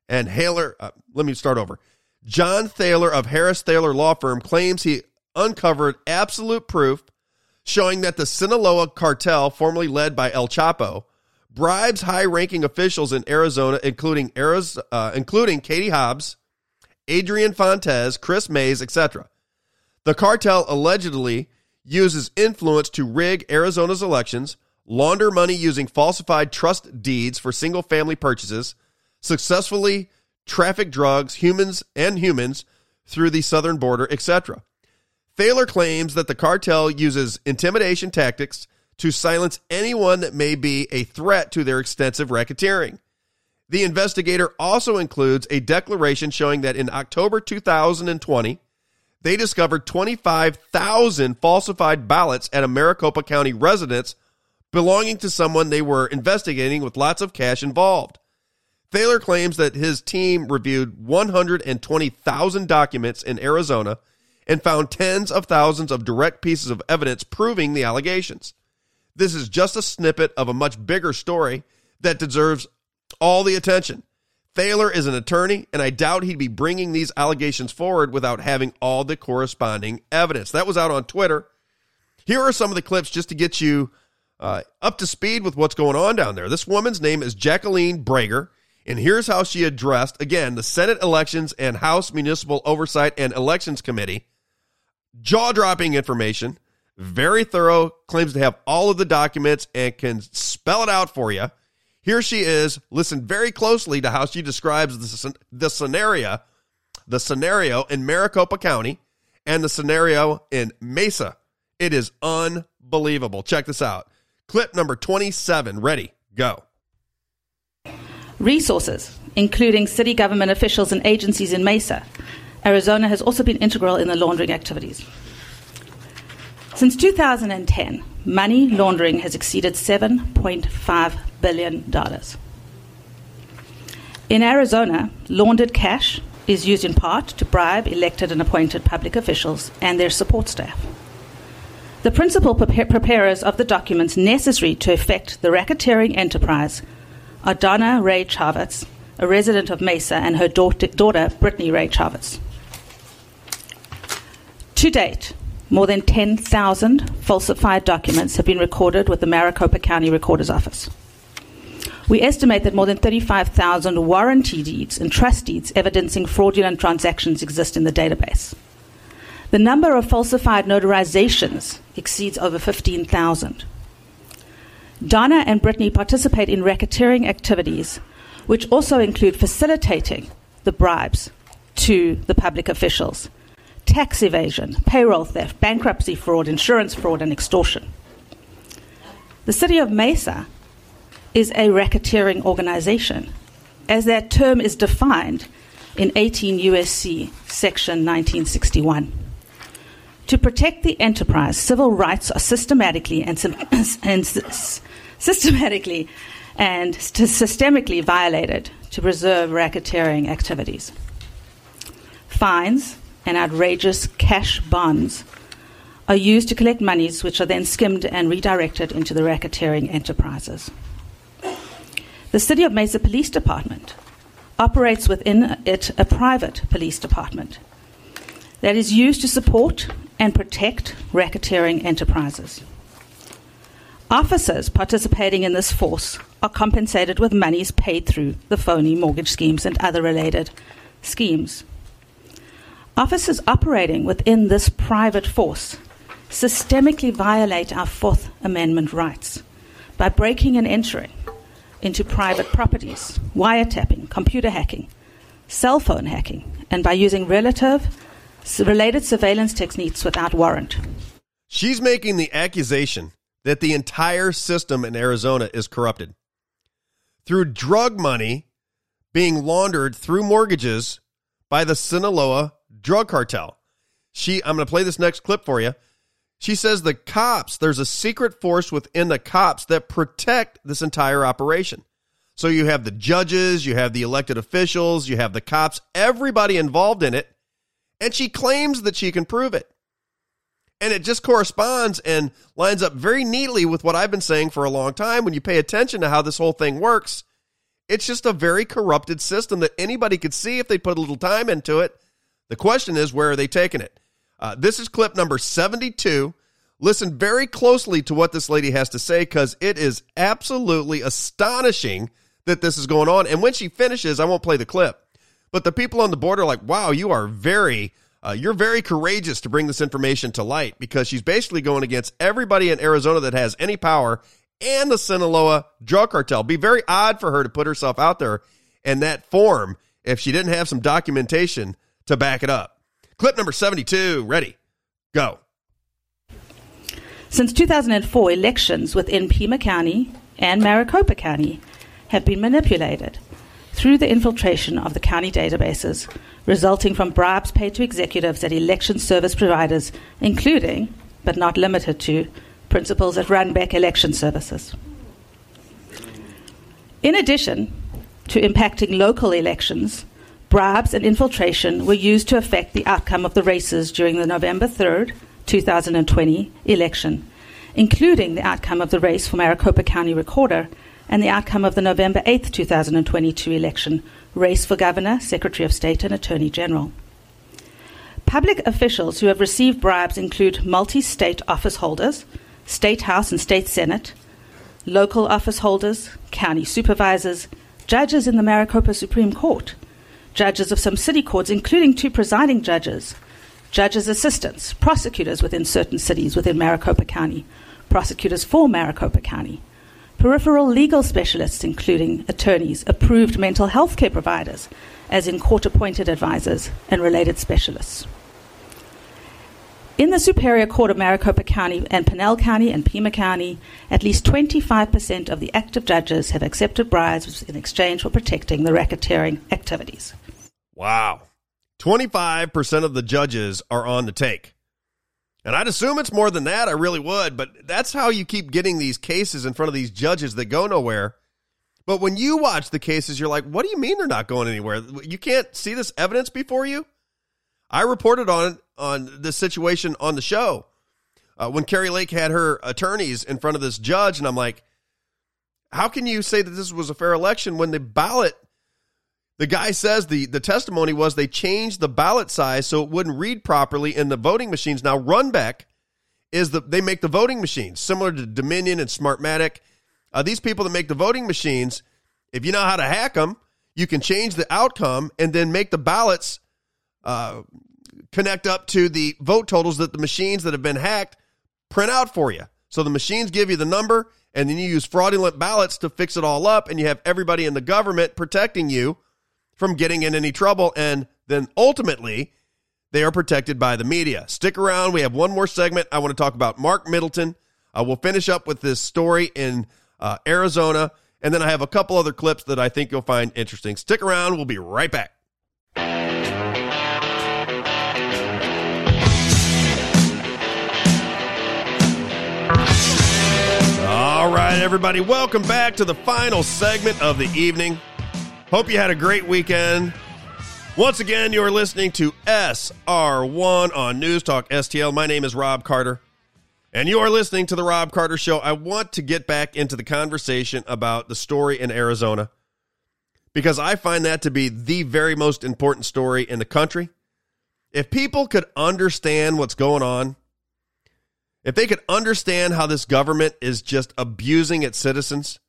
and Haler. Uh, let me start over. John Thaler of Harris Thaler Law Firm claims he uncovered absolute proof showing that the Sinaloa cartel, formerly led by El Chapo, bribes high-ranking officials in Arizona, including Arizona, uh, including Katie Hobbs, Adrian Fontes, Chris Mayes, etc. The cartel allegedly uses influence to rig Arizona's elections, launder money using falsified trust deeds for single family purchases, successfully traffic drugs, humans and humans through the southern border, etc. Thaler claims that the cartel uses intimidation tactics to silence anyone that may be a threat to their extensive racketeering. The investigator also includes a declaration showing that in October 2020, they discovered 25,000 falsified ballots at a Maricopa County residence belonging to someone they were investigating with lots of cash involved. Thaler claims that his team reviewed 120,000 documents in Arizona and found tens of thousands of direct pieces of evidence proving the allegations. This is just a snippet of a much bigger story that deserves all the attention. Thaler is an attorney, and I doubt he'd be bringing these allegations forward without having all the corresponding evidence. That was out on Twitter. Here are some of the clips just to get you uh, up to speed with what's going on down there. This woman's name is Jacqueline Breger, and here's how she addressed, again, the Senate Elections and House Municipal Oversight and Elections Committee. Jaw dropping information, very thorough, claims to have all of the documents and can spell it out for you. Here she is. Listen very closely to how she describes the, the scenario, the scenario in Maricopa County and the scenario in Mesa. It is unbelievable. Check this out. Clip number 27. Ready, go. Resources, including city government officials and agencies in Mesa. Arizona has also been integral in the laundering activities. Since 2010, money laundering has exceeded $7.5 billion. In Arizona, laundered cash is used in part to bribe elected and appointed public officials and their support staff. The principal preparers of the documents necessary to effect the racketeering enterprise are Donna Ray Chavez, a resident of Mesa, and her daughter, daughter Brittany Ray Chavez. To date, more than 10,000 falsified documents have been recorded with the Maricopa County Recorder's Office. We estimate that more than 35,000 warranty deeds and trust deeds evidencing fraudulent transactions exist in the database. The number of falsified notarizations exceeds over 15,000. Donna and Brittany participate in racketeering activities, which also include facilitating the bribes to the public officials tax evasion, payroll theft, bankruptcy fraud, insurance fraud, and extortion. The city of Mesa is a racketeering organization, as that term is defined in 18 USC section 1961. To protect the enterprise, civil rights are systematically and, and systematically and systemically violated to preserve racketeering activities. Fines, and outrageous cash bonds are used to collect monies which are then skimmed and redirected into the racketeering enterprises. The City of Mesa Police Department operates within it a private police department that is used to support and protect racketeering enterprises. Officers participating in this force are compensated with monies paid through the phony mortgage schemes and other related schemes. Officers operating within this private force systemically violate our Fourth Amendment rights by breaking and entering into private properties, wiretapping, computer hacking, cell phone hacking, and by using relative related surveillance techniques without warrant. She's making the accusation that the entire system in Arizona is corrupted through drug money being laundered through mortgages by the Sinaloa drug cartel. She I'm going to play this next clip for you. She says the cops, there's a secret force within the cops that protect this entire operation. So you have the judges, you have the elected officials, you have the cops, everybody involved in it. And she claims that she can prove it. And it just corresponds and lines up very neatly with what I've been saying for a long time. When you pay attention to how this whole thing works, it's just a very corrupted system that anybody could see if they put a little time into it. The question is, where are they taking it? Uh, this is clip number 72. Listen very closely to what this lady has to say because it is absolutely astonishing that this is going on. And when she finishes, I won't play the clip, but the people on the board are like, wow, you are very, uh, you're very courageous to bring this information to light because she's basically going against everybody in Arizona that has any power and the Sinaloa drug cartel. Be very odd for her to put herself out there in that form if she didn't have some documentation to back it up. Clip number 72, ready, go. Since 2004, elections within Pima County and Maricopa County have been manipulated through the infiltration of the county databases, resulting from bribes paid to executives at election service providers, including, but not limited to, principals at Runbeck Election Services. In addition to impacting local elections, bribes and infiltration were used to affect the outcome of the races during the November 3rd, 2020 election, including the outcome of the race for Maricopa County Recorder and the outcome of the November 8th, 2022 election, race for Governor, Secretary of State, and Attorney General. Public officials who have received bribes include multi state office holders, State House and State Senate, local office holders, county supervisors, judges in the Maricopa Supreme Court, judges of some city courts, including two presiding judges, judges' assistants, prosecutors within certain cities within Maricopa County, prosecutors for Maricopa County, peripheral legal specialists, including attorneys, approved mental health care providers, as in court appointed advisors and related specialists. In the Superior Court of Maricopa County and Pinal County and Pima County, at least 25% of the active judges have accepted bribes in exchange for protecting the racketeering activities. Wow. 25% of the judges are on the take. And I'd assume it's more than that. I really would. But that's how you keep getting these cases in front of these judges that go nowhere. But when you watch the cases, you're like, what do you mean they're not going anywhere? You can't see this evidence before you? I reported on on this situation on the show uh, when Kari Lake had her attorneys in front of this judge, and I'm like, how can you say that this was a fair election when the ballot the guy says the, the testimony was they changed the ballot size so it wouldn't read properly in the voting machines. Now, Runbeck is the they make the voting machines similar to Dominion and Smartmatic. Uh, these people that make the voting machines, if you know how to hack them, you can change the outcome and then make the ballots uh, connect up to the vote totals that the machines that have been hacked print out for you. So the machines give you the number, and then you use fraudulent ballots to fix it all up, and you have everybody in the government protecting you from getting in any trouble. And then ultimately, they are protected by the media. Stick around. We have one more segment. I want to talk about Mark Middleton. Uh, we'll finish up with this story in uh, Arizona. And then I have a couple other clips that I think you'll find interesting. Stick around. We'll be right back. All right, everybody, welcome back to the final segment of the evening. Hope you had a great weekend. Once again, you are listening to SR1 on News Talk STL. My name is Robb Carter, and you are listening to The Robb Carter Show. I want to get back into the conversation about the story in Arizona because I find that to be the very most important story in the country. If people could understand what's going on, if they could understand how this government is just abusing its citizens.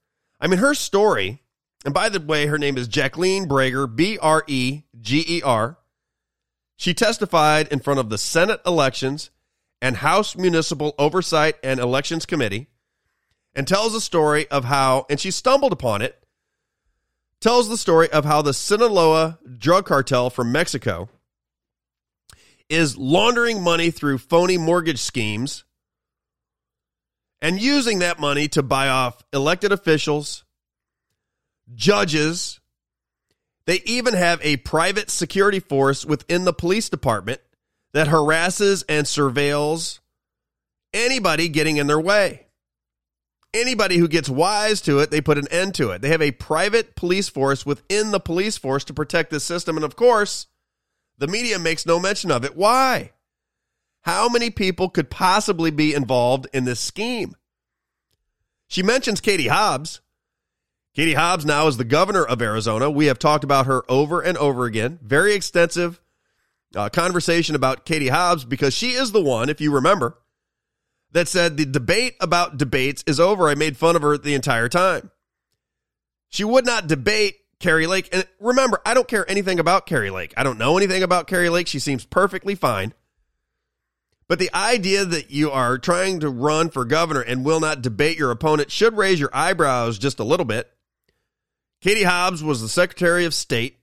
I mean, her story, and by the way, her name is Jacqueline Breger, B R E G E R. She testified in front of the Senate Elections and House Municipal Oversight and Elections Committee and tells a story of how, and she stumbled upon it, tells the story of how the Sinaloa drug cartel from Mexico is laundering money through phony mortgage schemes and using that money to buy off elected officials, judges. They even have a private security force within the police department that harasses and surveils anybody getting in their way. Anybody who gets wise to it, they put an end to it. They have a private police force within the police force to protect the system. And of course, the media makes no mention of it. Why? How many people could possibly be involved in this scheme? She mentions Katie Hobbs. Katie Hobbs now is the governor of Arizona. We have talked about her over and over again. Very extensive uh, conversation about Katie Hobbs because she is the one, if you remember, that said the debate about debates is over. I made fun of her the entire time. She would not debate Kari Lake. And remember, I don't care anything about Kari Lake. I don't know anything about Kari Lake. She seems perfectly fine. But the idea that you are trying to run for governor and will not debate your opponent should raise your eyebrows just a little bit. Katie Hobbs was the Secretary of State.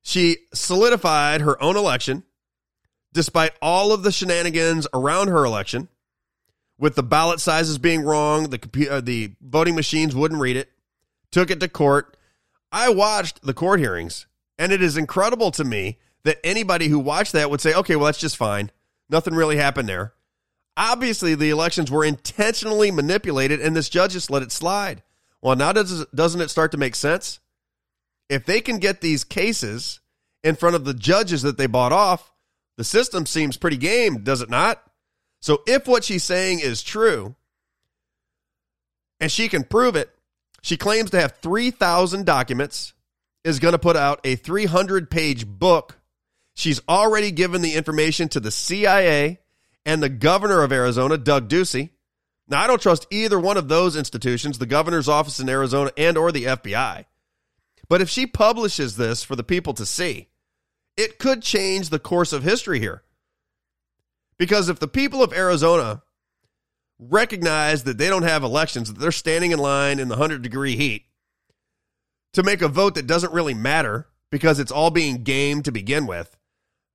She solidified her own election despite all of the shenanigans around her election, with the ballot sizes being wrong, the uh, the voting machines wouldn't read it, took it to court. I watched the court hearings, and it is incredible to me that anybody who watched that would say, "Okay, well that's just fine. Nothing really happened there." Obviously, the elections were intentionally manipulated, and this judge just let it slide. Well, now does doesn't it start to make sense? If they can get these cases in front of the judges that they bought off, the system seems pretty game, does it not? So if what she's saying is true, and she can prove it, she claims to have 3,000 documents, is going to put out a 300 page book. She's already given the information to the CIA and the governor of Arizona, Doug Ducey. Now, I don't trust either one of those institutions, the governor's office in Arizona and or the FBI. But if she publishes this for the people to see, it could change the course of history here. Because if the people of Arizona recognize that they don't have elections, that they're standing in line in the 100 degree heat to make a vote that doesn't really matter because it's all being gamed to begin with,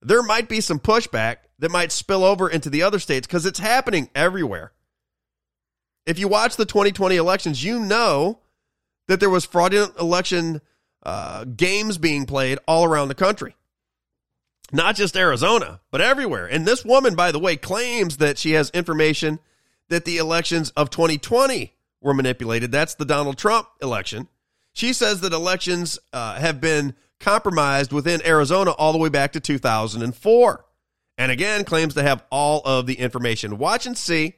there might be some pushback that might spill over into the other states because it's happening everywhere. If you watch the 2020 elections, you know that there was fraudulent election uh, games being played all around the country not just Arizona, but everywhere. And this woman, by the way, claims that she has information that the elections of 2020 were manipulated. That's the Donald Trump election. She says that elections uh, have been compromised within Arizona all the way back to 2004. And again, claims to have all of the information. Watch and see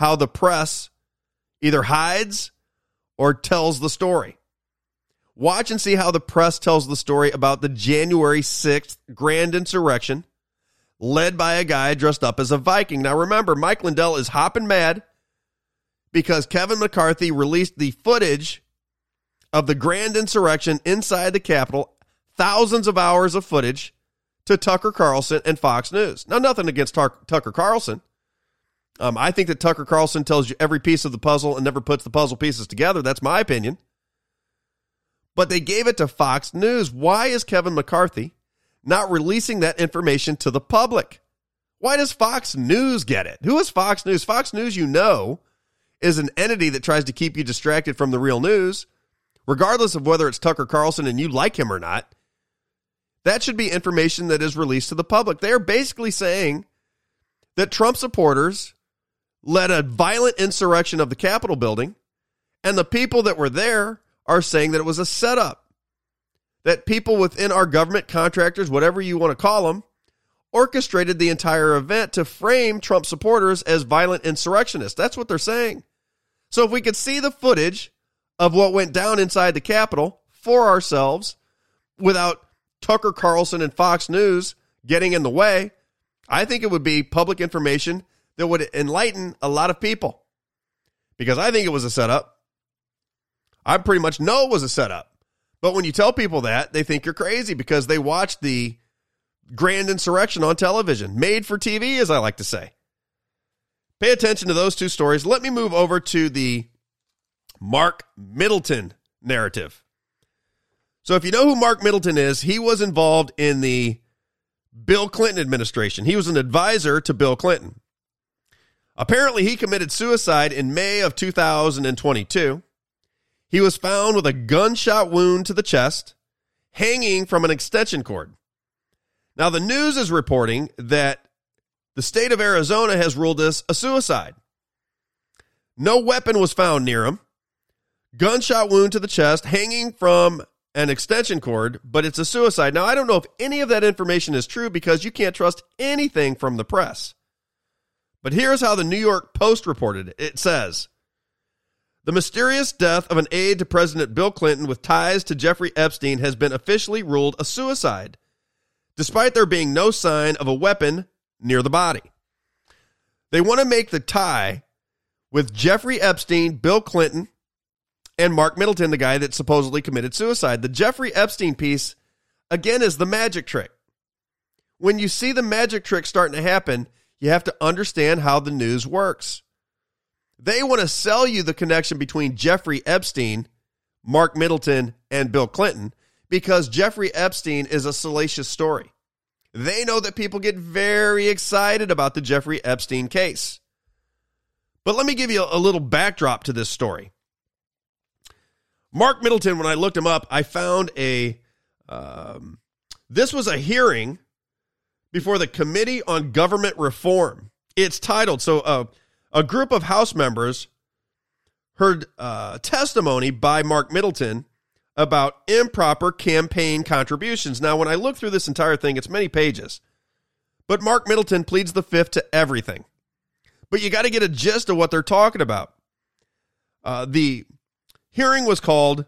how the press either hides or tells the story. Watch and see how the press tells the story about the January 6th grand insurrection led by a guy dressed up as a Viking. Now remember, Mike Lindell is hopping mad because Kevin McCarthy released the footage of the grand insurrection inside the Capitol, thousands of hours of footage to Tucker Carlson and Fox News. Now, nothing against Tucker Carlson. Um, I think that Tucker Carlson tells you every piece of the puzzle and never puts the puzzle pieces together. That's my opinion but they gave it to Fox News. Why is Kevin McCarthy not releasing that information to the public? Why does Fox News get it? Who is Fox News? Fox News, you know, is an entity that tries to keep you distracted from the real news, regardless of whether it's Tucker Carlson and you like him or not. That should be information that is released to the public. They are basically saying that Trump supporters led a violent insurrection of the Capitol building, and the people that were there are saying that it was a setup. That people within our government, contractors, whatever you want to call them, orchestrated the entire event to frame Trump supporters as violent insurrectionists. That's what they're saying. So if we could see the footage of what went down inside the Capitol for ourselves without Tucker Carlson and Fox News getting in the way, I think it would be public information that would enlighten a lot of people because I think it was a setup. I pretty much know it was a setup. But when you tell people that, they think you're crazy because they watched the grand insurrection on television, made for TV, as I like to say. Pay attention to those two stories. Let me move over to the Mark Middleton narrative. So, if you know who Mark Middleton is, he was involved in the Bill Clinton administration. He was an advisor to Bill Clinton. Apparently, he committed suicide in May of 2022. He was found with a gunshot wound to the chest, hanging from an extension cord. Now, the news is reporting that the state of Arizona has ruled this a suicide. No weapon was found near him. Gunshot wound to the chest, hanging from an extension cord, but it's a suicide. Now, I don't know if any of that information is true because you can't trust anything from the press. But here's how the New York Post reported it. It says The mysterious death of an aide to President Bill Clinton with ties to Jeffrey Epstein has been officially ruled a suicide, despite there being no sign of a weapon near the body. They want to make the tie with Jeffrey Epstein, Bill Clinton, and Mark Middleton, the guy that supposedly committed suicide. The Jeffrey Epstein piece, again, is the magic trick. When you see the magic trick starting to happen, you have to understand how the news works. They want to sell you the connection between Jeffrey Epstein, Mark Middleton, and Bill Clinton because Jeffrey Epstein is a salacious story. They know that people get very excited about the Jeffrey Epstein case. But let me give you a little backdrop to this story. Mark Middleton, when I looked him up, I found a. Um, this was a hearing before the Committee on Government Reform. It's titled so uh, a group of House members heard uh, testimony by Mark Middleton about improper campaign contributions. Now, when I look through this entire thing, it's many pages, but Mark Middleton pleads the fifth to everything. But you got to get a gist of what they're talking about. Uh, the hearing was called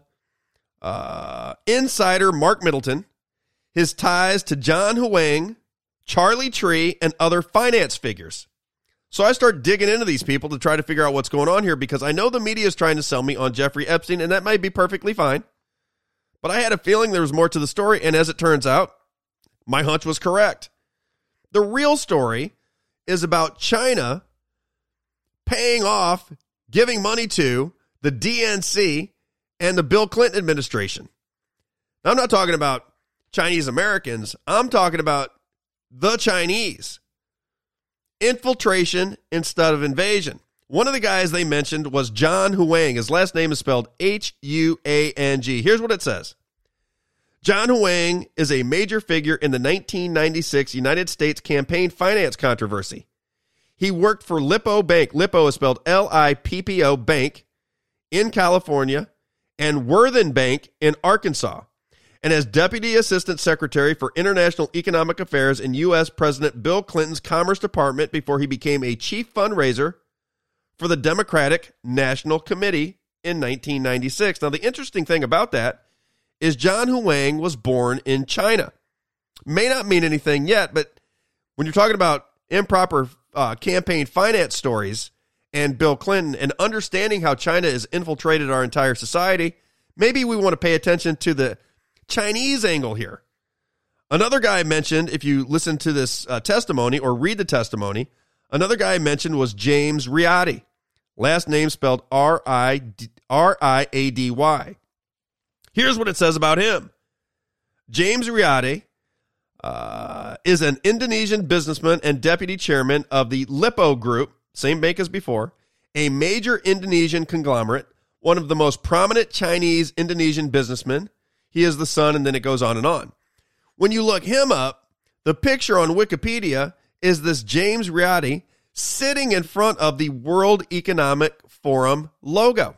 uh, Insider Mark Middleton, his ties to John Huang, Charlie Trie, and other finance figures. So I start digging into these people to try to figure out what's going on here because I know the media is trying to sell me on Jeffrey Epstein, and that might be perfectly fine. But I had a feeling there was more to the story, and as it turns out, my hunch was correct. The real story is about China paying off, giving money to the DNC and the Bill Clinton administration. Now, I'm not talking about Chinese Americans, I'm talking about the Chinese. Infiltration instead of invasion. One of the guys they mentioned was John Huang. His last name is spelled H U A N G. Here's what it says John Huang is a major figure in the 1996 United States campaign finance controversy. He worked for Lippo Bank. Lippo is spelled L I P P O Bank in California and Worthen Bank in Arkansas. And as Deputy Assistant Secretary for International Economic Affairs in U.S. President Bill Clinton's Commerce Department before he became a chief fundraiser for the Democratic National Committee in 1996. Now, the interesting thing about that is John Huang was born in China. May not mean anything yet, but when you're talking about improper uh, campaign finance stories and Bill Clinton and understanding how China has infiltrated our entire society, maybe we want to pay attention to the Chinese angle here. Another guy mentioned, if you listen to this uh, testimony or read the testimony, Another guy I mentioned was James Riady. Last name spelled R I R I A D Y. Here's what it says about him James Riady uh, is an Indonesian businessman and deputy chairman of the Lippo Group, same bank as before, a major Indonesian conglomerate, one of the most prominent Chinese Indonesian businessmen. He is the son, and then it goes on and on. When you look him up, the picture on Wikipedia is this James Riady sitting in front of the World Economic Forum logo.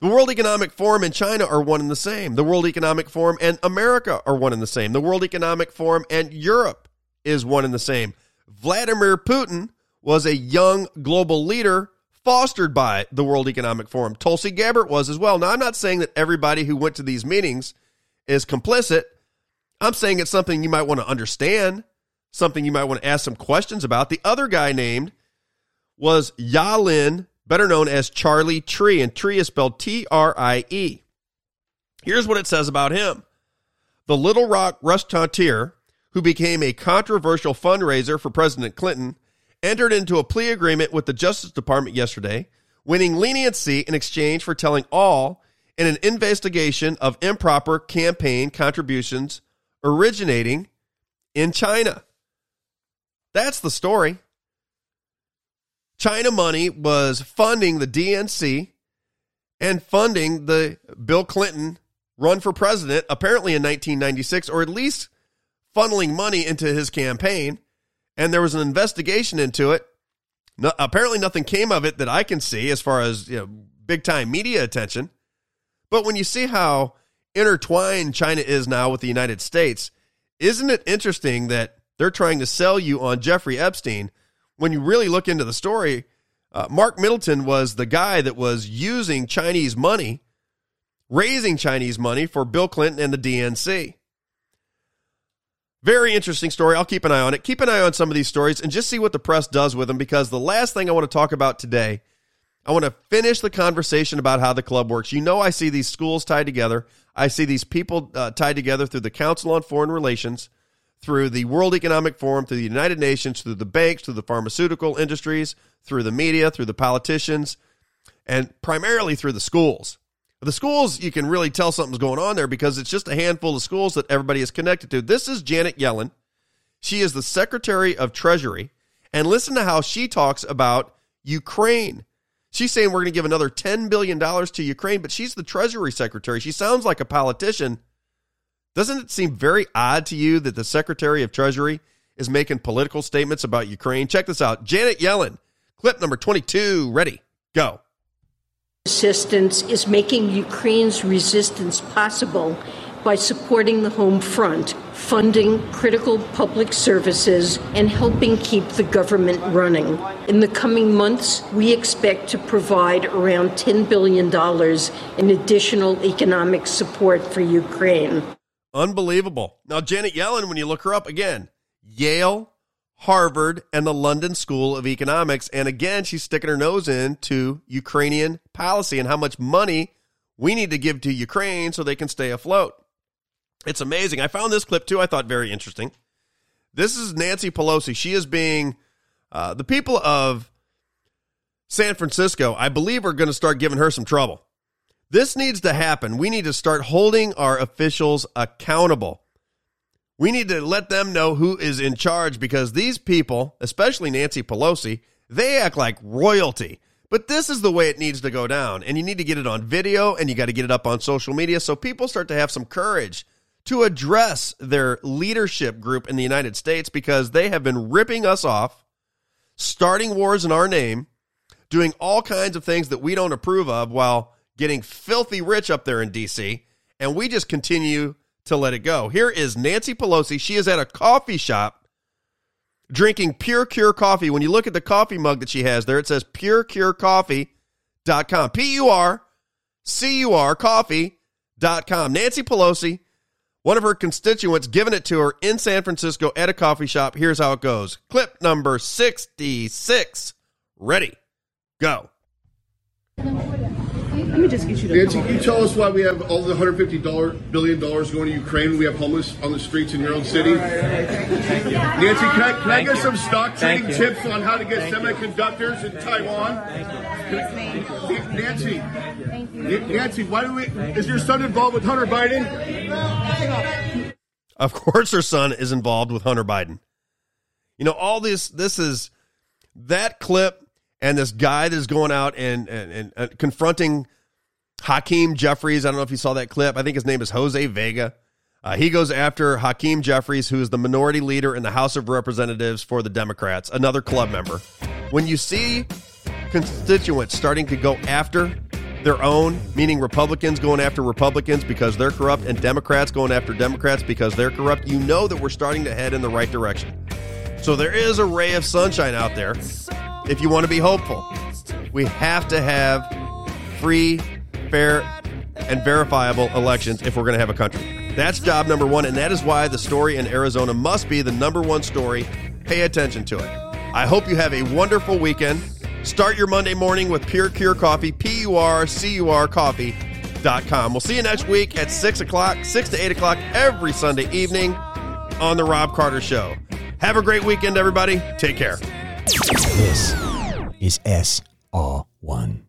The World Economic Forum and China are one and the same. The World Economic Forum and America are one and the same. The World Economic Forum and Europe is one and the same. Vladimir Putin was a young global leader fostered by the World Economic Forum. Tulsi Gabbard was as well. Now, I'm not saying that everybody who went to these meetings is complicit. I'm saying it's something you might want to understand something you might want to ask some questions about. The other guy named was Yalin, better known as Charlie Trie, and Trie is spelled T R I E. Here's what it says about him the Little Rock restaurateur, who became a controversial fundraiser for President Clinton, entered into a plea agreement with the Justice Department yesterday, winning leniency in exchange for telling all in an investigation of improper campaign contributions originating in China. That's the story. China money was funding the DNC and funding the Bill Clinton run for president, apparently in 1996, or at least funneling money into his campaign. And there was an investigation into it. No, apparently, nothing came of it that I can see as far as you know, big time media attention. But when you see how intertwined China is now with the United States, isn't it interesting that they're trying to sell you on Jeffrey Epstein? When you really look into the story, uh, Mark Middleton was the guy that was using Chinese money, raising Chinese money for Bill Clinton and the DNC. Very interesting story. I'll keep an eye on it. Keep an eye on some of these stories and just see what the press does with them because the last thing I want to talk about today, I want to finish the conversation about how the club works. You know, I see these schools tied together. I see these people uh, tied together through the Council on Foreign Relations, through the World Economic Forum, through the United Nations, through the banks, through the pharmaceutical industries, through the media, through the politicians, and primarily through the schools. The schools, you can really tell something's going on there because it's just a handful of schools that everybody is connected to. This is Janet Yellen. She is the Secretary of Treasury. And listen to how she talks about Ukraine. She's saying we're going to give another $10 billion to Ukraine, but she's the Treasury Secretary. She sounds like a politician. Doesn't it seem very odd to you that the Secretary of Treasury is making political statements about Ukraine? Check this out Janet Yellen, clip number 22. Ready, go assistance is making Ukraine's resistance possible by supporting the home front, funding critical public services, and helping keep the government running. In the coming months, we expect to provide around $10 billion in additional economic support for Ukraine. Unbelievable. Now, Janet Yellen, when you look her up again, Yale Harvard, and the London School of Economics. And again, she's sticking her nose into Ukrainian policy and how much money we need to give to Ukraine so they can stay afloat. It's amazing. I found this clip too, I thought very interesting. This is Nancy Pelosi. She is being, uh, the people of San Francisco, I believe, are going to start giving her some trouble. This needs to happen. We need to start holding our officials accountable. We need to let them know who is in charge because these people, especially Nancy Pelosi, they act like royalty. But this is the way it needs to go down. And you need to get it on video and you got to get it up on social media so people start to have some courage to address their leadership group in the United States because they have been ripping us off, starting wars in our name, doing all kinds of things that we don't approve of while getting filthy rich up there in DC. And we just continue to let it go. Here is Nancy Pelosi. She is at a coffee shop drinking Pure Cure coffee. When you look at the coffee mug that she has there, it says purecurecoffee.com. P U R C U R coffee.com. Nancy Pelosi, one of her constituents, giving it to her in San Francisco at a coffee shop. Here's how it goes. Clip number 66. Ready. Go. Let me just get you the Nancy, can you tell us why we have all the $150 billion going to Ukraine? We have homeless on the streets in your own city. Nancy, can I, can I get some stock trading tips on how to get semiconductors in Taiwan? Nancy, Nancy, why do we? Is your son involved with Hunter Biden? Of course, her son is involved with Hunter Biden. You know, all this. This is that clip and this guy that's going out and, and, and, and confronting Hakeem Jeffries. I don't know if you saw that clip. I think his name is Jose Vega. Uh, he goes after Hakeem Jeffries, who is the minority leader in the House of Representatives for the Democrats, another club member. When you see constituents starting to go after their own, meaning Republicans going after Republicans because they're corrupt and Democrats going after Democrats because they're corrupt, you know that we're starting to head in the right direction. So there is a ray of sunshine out there if you want to be hopeful. We have to have free fair, and verifiable elections if we're going to have a country. That's job number one, and that is why the story in Arizona must be the number one story. Pay attention to it. I hope you have a wonderful weekend. Start your Monday morning with Pure Cure Coffee, P U R C U R Coffee.com. We'll see you next week at 6 o'clock, 6 to 8 o'clock every Sunday evening on The Robb Carter Show. Have a great weekend, everybody. Take care. This is SR1.